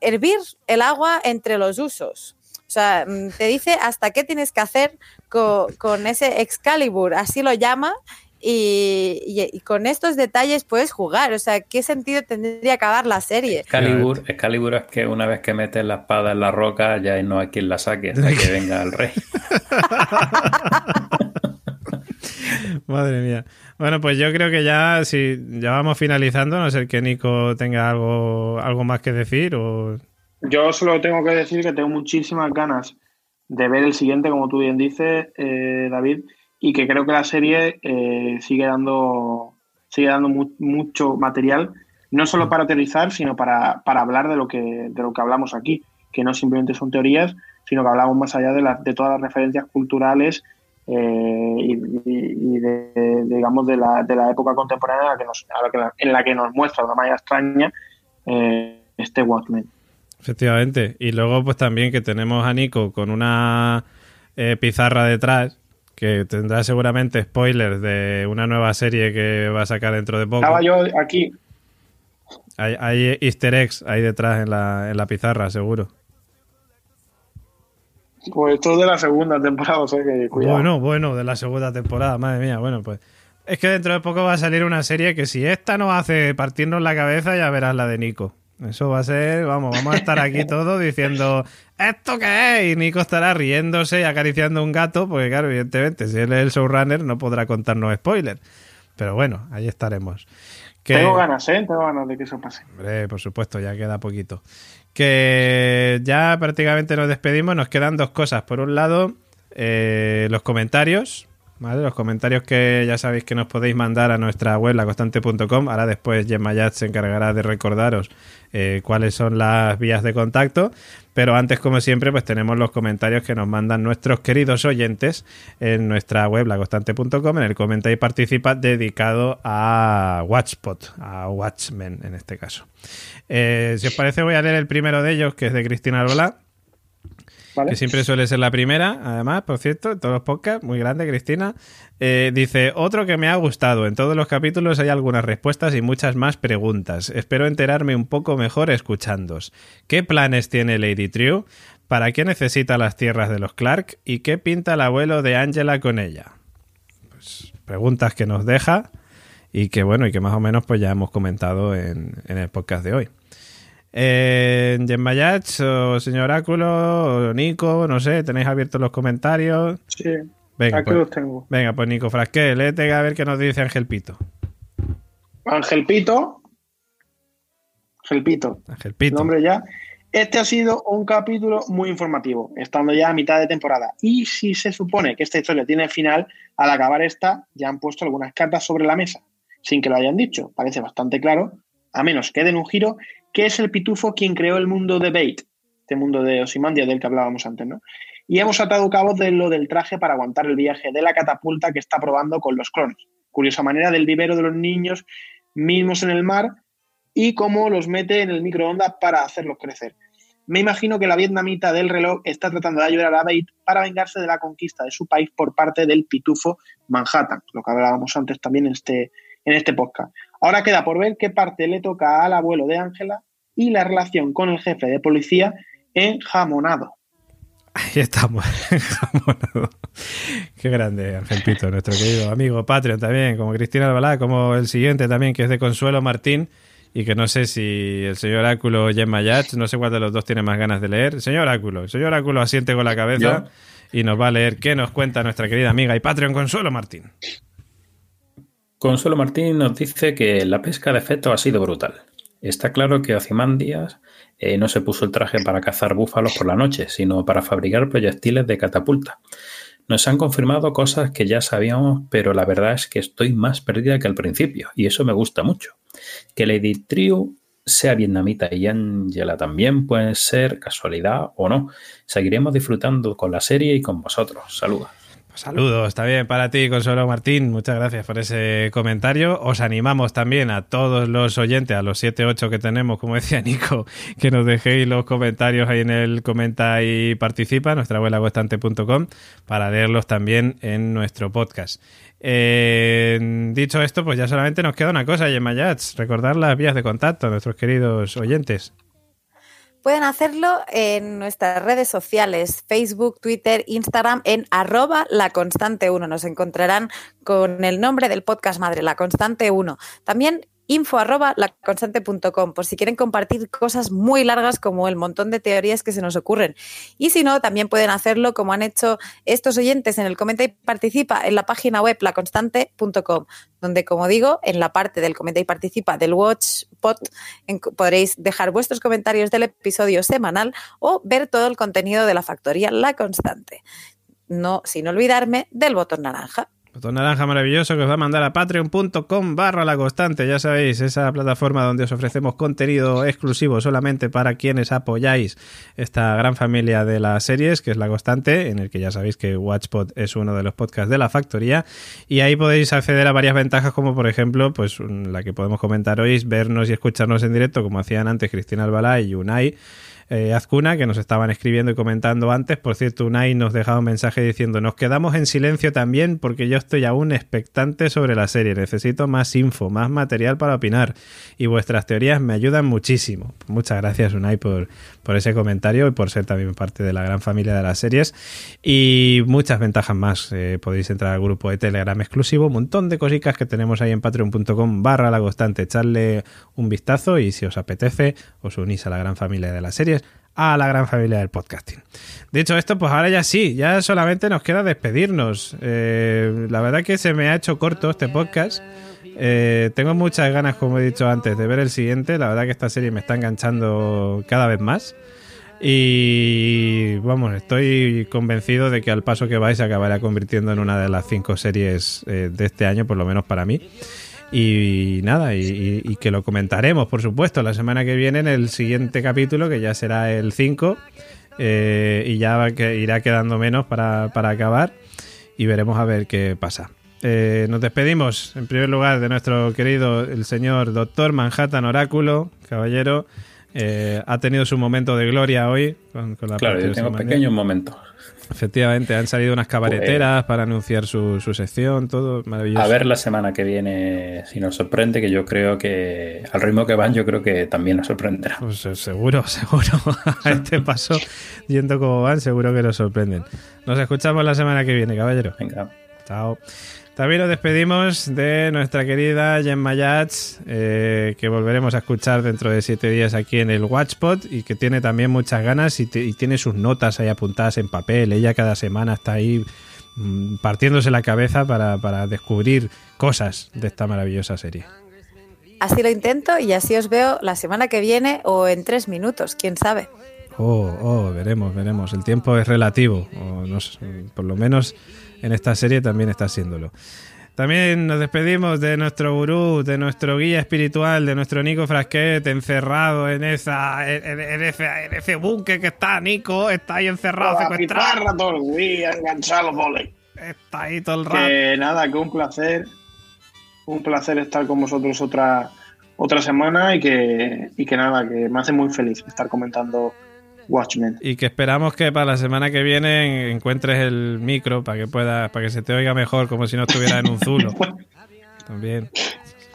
hervir el agua entre los usos. O sea, mm, te dice hasta qué tienes que hacer con, ese Excalibur, así lo llama, y, con estos detalles puedes jugar. O sea, ¿qué sentido tendría acabar la serie? Excalibur, Excalibur es que una vez que metes la espada en la roca, ya no hay quien la saque hasta que venga el rey. Madre mía. Bueno, pues yo creo que ya, si ya vamos finalizando, no sé que Nico tenga algo, algo más que decir o... Yo solo tengo que decir que tengo muchísimas ganas de ver el siguiente, como tú bien dices, eh, David, y que creo que la serie eh, sigue dando, sigue dando mucho material, no solo para aterrizar, sino para, para hablar de lo, que, de lo que hablamos aquí, que no simplemente son teorías, sino que hablamos más allá de, la, de todas las referencias culturales eh, y, de, digamos de la, de la época contemporánea en la, que nos, en la que nos muestra de una manera extraña eh, este Watchmen. Efectivamente. Y luego pues también que tenemos a Nico con una eh, pizarra detrás que tendrá seguramente spoilers de una nueva serie que va a sacar dentro de poco. Estaba yo aquí. Hay, hay easter eggs ahí detrás en la, en la pizarra, seguro. Pues esto es de la segunda temporada, o sea que cuidado. Bueno, bueno, de la segunda temporada, madre mía, bueno, pues. Es que dentro de poco va a salir una serie que si esta nos hace partirnos la cabeza, ya verás la de Nico. Eso va a ser, vamos, vamos a estar aquí todos diciendo, ¿esto qué es? Y Nico estará riéndose y acariciando un gato, porque claro, evidentemente, si él es el showrunner, no podrá contarnos spoilers. Pero bueno, ahí estaremos. Tengo ganas, ¿eh? Tengo ganas de que eso pase. Hombre, por supuesto, ya queda poquito que ya prácticamente nos despedimos. Nos quedan dos cosas. Por un lado, eh, los comentarios. ¿Vale? Los comentarios que ya sabéis que nos podéis mandar a nuestra web, laconstante.com. Ahora después Gemayat se encargará de recordaros eh, cuáles son las vías de contacto. Pero antes, como siempre, pues tenemos los comentarios que nos mandan nuestros queridos oyentes en nuestra web, laconstante.com, en el comenta y participa dedicado a Watchpot, a Watchmen en este caso. Eh, si os parece, voy a leer el primero de ellos, que es de Cristina Que siempre suele ser la primera, además, por cierto, en todos los podcasts, muy grande, Cristina. Eh, dice, otro que me ha gustado. En todos los capítulos hay algunas respuestas y muchas más preguntas. Espero enterarme un poco mejor escuchándos. ¿Qué planes tiene Lady True? ¿Para qué necesita las tierras de los Clark? ¿Y qué pinta el abuelo de Angela con ella? Pues preguntas que nos deja y que bueno, y que más o menos pues ya hemos comentado en, el podcast de hoy. Eh, o señor Oráculo o Nico, no sé, tenéis abiertos los comentarios. Sí, venga, aquí pues, los tengo. Venga, pues Nico Frasqué, léete a ver qué nos dice Ángel Pito. Ángel Pito. Ángel Pito. Ángel Pito. Nombre ya. Este ha sido un capítulo muy informativo, estando ya a mitad de temporada. Y si se supone que esta historia tiene final, al acabar esta ya han puesto algunas cartas sobre la mesa sin que lo hayan dicho. Parece bastante claro, a menos que den un giro, que es el pitufo quien creó el mundo de Bait, este mundo de Osimandia del que hablábamos antes, ¿no? Y hemos atado cabos de lo del traje para aguantar el viaje de la catapulta que está probando con los clones. Curiosa manera del vivero de los niños mismos en el mar y cómo los mete en el microondas para hacerlos crecer. Me imagino que la vietnamita del reloj está tratando de ayudar a Bait para vengarse de la conquista de su país por parte del pitufo Manhattan, lo que hablábamos antes también en este, en este podcast. Ahora queda por ver qué parte le toca al abuelo de Ángela y la relación con el jefe de policía en Jamonado. Ahí estamos, Jamonado. Qué grande, Ángel Pito, nuestro querido amigo Patreon también, como Cristina Albalá, como el siguiente también, que es de Consuelo Martín, y que no sé si el señor Oráculo o Gemma Yach, no sé cuál de los dos tiene más ganas de leer. Señor Oráculo, el señor Oráculo asiente con la cabeza y nos va a leer qué nos cuenta nuestra querida amiga y Patreon Consuelo Martín. Consuelo Martín nos dice que la pesca de efecto ha sido brutal. Está claro que Ozymandias eh, no se puso el traje para cazar búfalos por la noche, sino para fabricar proyectiles de catapulta. Nos han confirmado cosas que ya sabíamos, pero la verdad es que estoy más perdida que al principio, y eso me gusta mucho. Que Lady Trio sea vietnamita y Angela también, puede ser casualidad o no. Seguiremos disfrutando con la serie y con vosotros. Saludos. Saludos también para ti, Consuelo Martín. Muchas gracias por ese comentario. Os animamos también a todos los oyentes, a los 7, 8 que tenemos, como decía Nico, que nos dejéis los comentarios ahí en el comenta y participa, nuestra abuela para leerlos también en nuestro podcast. Eh, dicho esto, pues ya solamente nos queda una cosa, Yemayats, recordar las vías de contacto a nuestros queridos oyentes. Pueden hacerlo en nuestras redes sociales, Facebook, Twitter, Instagram, en arroba la constante 1. Nos encontrarán con el nombre del podcast madre, la constante 1. También info arroba laconstante.com por si quieren compartir cosas muy largas como el montón de teorías que se nos ocurren. Y si no, también pueden hacerlo como han hecho estos oyentes en el comenta y participa en la página web laconstante.com, donde como digo, en la parte del comenta y participa del Watchpot podréis dejar vuestros comentarios del episodio semanal o ver todo el contenido de la factoría La Constante. No, sin olvidarme del botón naranja. Botón naranja maravilloso que os va a mandar a patreon.com barra la constante, ya sabéis, esa plataforma donde os ofrecemos contenido exclusivo solamente para quienes apoyáis esta gran familia de las series, que es la constante, en el que ya sabéis que Watchpod es uno de los podcasts de la factoría, y ahí podéis acceder a varias ventajas como por ejemplo, pues la que podemos comentar hoy vernos y escucharnos en directo como hacían antes Cristina Albalá y Unai eh, Azcuna, que nos estaban escribiendo y comentando antes. Por cierto, Unai nos dejaba un mensaje diciendo, nos quedamos en silencio también porque yo estoy aún expectante sobre la serie. Necesito más info, más material para opinar y vuestras teorías me ayudan muchísimo. Muchas gracias, Unai, por, ese comentario y por ser también parte de la gran familia de las series. Y muchas ventajas más. Eh, podéis entrar al grupo de Telegram exclusivo, un montón de cositas que tenemos ahí en patreon.com barra la constante. Echarle un vistazo y si os apetece, os unís a la gran familia de las series a la gran familia del podcasting. Dicho esto, pues ahora ya sí, ya solamente nos queda despedirnos. Eh, la verdad que se me ha hecho corto este podcast. Eh, tengo muchas ganas, como he dicho antes, de ver el siguiente. La verdad que esta serie me está enganchando cada vez más. Y vamos, estoy convencido de que al paso que vais acabará convirtiendo en una de las cinco series eh, de este año, por lo menos para mí. Y nada, y, que lo comentaremos, por supuesto, la semana que viene en el siguiente capítulo, que ya será el 5, eh, y ya que irá quedando menos para, acabar, y veremos a ver qué pasa. Eh, nos despedimos, en primer lugar, de nuestro querido, el señor Doctor Manhattan Oráculo, caballero. Eh, ha tenido su momento de gloria hoy con, la Claro, yo tengo pequeños momentos. Efectivamente, han salido unas cabareteras para anunciar su, sección, todo maravilloso. A ver la semana que viene si nos sorprende, que yo creo que al ritmo que van, yo creo que también nos sorprenderá. Pues eh, seguro, seguro. A este paso, yendo como van, seguro que nos sorprenden. Nos escuchamos la semana que viene, caballero. Venga. Chao. También nos despedimos de nuestra querida Gemma Yats, eh, que volveremos a escuchar dentro de siete días aquí en el Watchpot y que tiene también muchas ganas y, tiene sus notas ahí apuntadas en papel. Ella cada semana está ahí mm, partiéndose la cabeza para, para descubrir cosas de esta maravillosa serie. Así lo intento y así os veo la semana que viene o en tres minutos, quién sabe. Oh, oh, veremos, veremos. El tiempo es relativo, o por lo menos en esta serie también está haciéndolo. También nos despedimos de nuestro gurú, de nuestro guía espiritual, de nuestro Nico Frasquet, encerrado en esa en, ese, en ese búnker que está Nico, está ahí encerrado, secuestrado. todo el día, enganchado Está ahí todo el rato. Que nada, que un placer, un placer estar con vosotros otra otra semana y que, y que nada, que me hace muy feliz estar comentando Watchmen. Y que esperamos que para la semana que viene encuentres el micro para que pueda, para que se te oiga mejor, como si no estuviera en un zulo. También.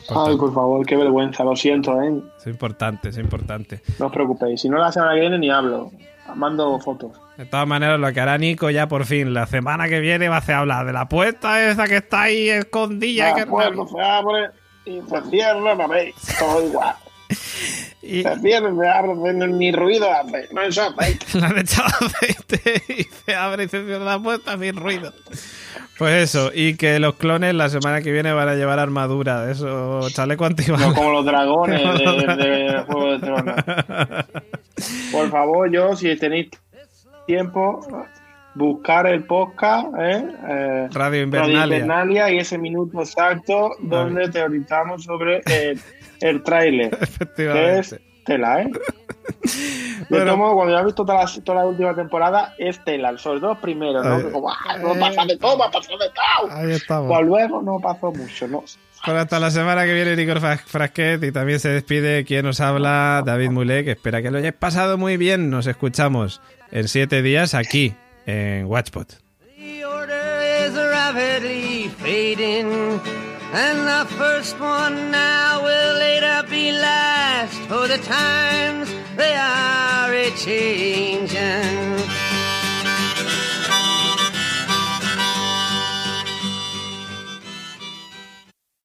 Ay, por favor, qué vergüenza, lo siento, ¿eh? Es importante, es importante. No os preocupéis, si no la semana que viene ni hablo, mando fotos. De todas maneras, lo que hará Nico ya por fin, la semana que viene va a hacer hablar de la puerta esa que está ahí escondida. La que puerta se abre y se cierra, veis, todo igual. Y... Se abre, ni ruido hace, no es aceite. Le han echado aceite y se abre y se cierra la puerta sin ruido. Pues eso, y que los clones la semana que viene van a llevar armadura, eso, chaleco antibalas. No como los dragones de, Juego de Tronos. Por favor, yo, si tenéis tiempo, buscar el podcast, ¿eh? eh Radio, Invernalia. y ese minuto exacto donde teorizamos sobre el, tráiler. Efectivamente. es tela, ¿eh? bueno, cuando ya he visto toda la, toda la, última temporada, es tela. Sobre dos primeros, ¿no? como, ah, no pasa de todo, pasa de todo. Ahí estamos. Pues luego no pasó mucho, ¿no? Hasta la semana que viene, Nicor Frasquet. Y también se despide quien nos habla, David Mulek. Espera que lo hayáis pasado muy bien. Nos escuchamos en siete días aquí, en Watchpot. And the first one now will later be last, for the times they are a changing.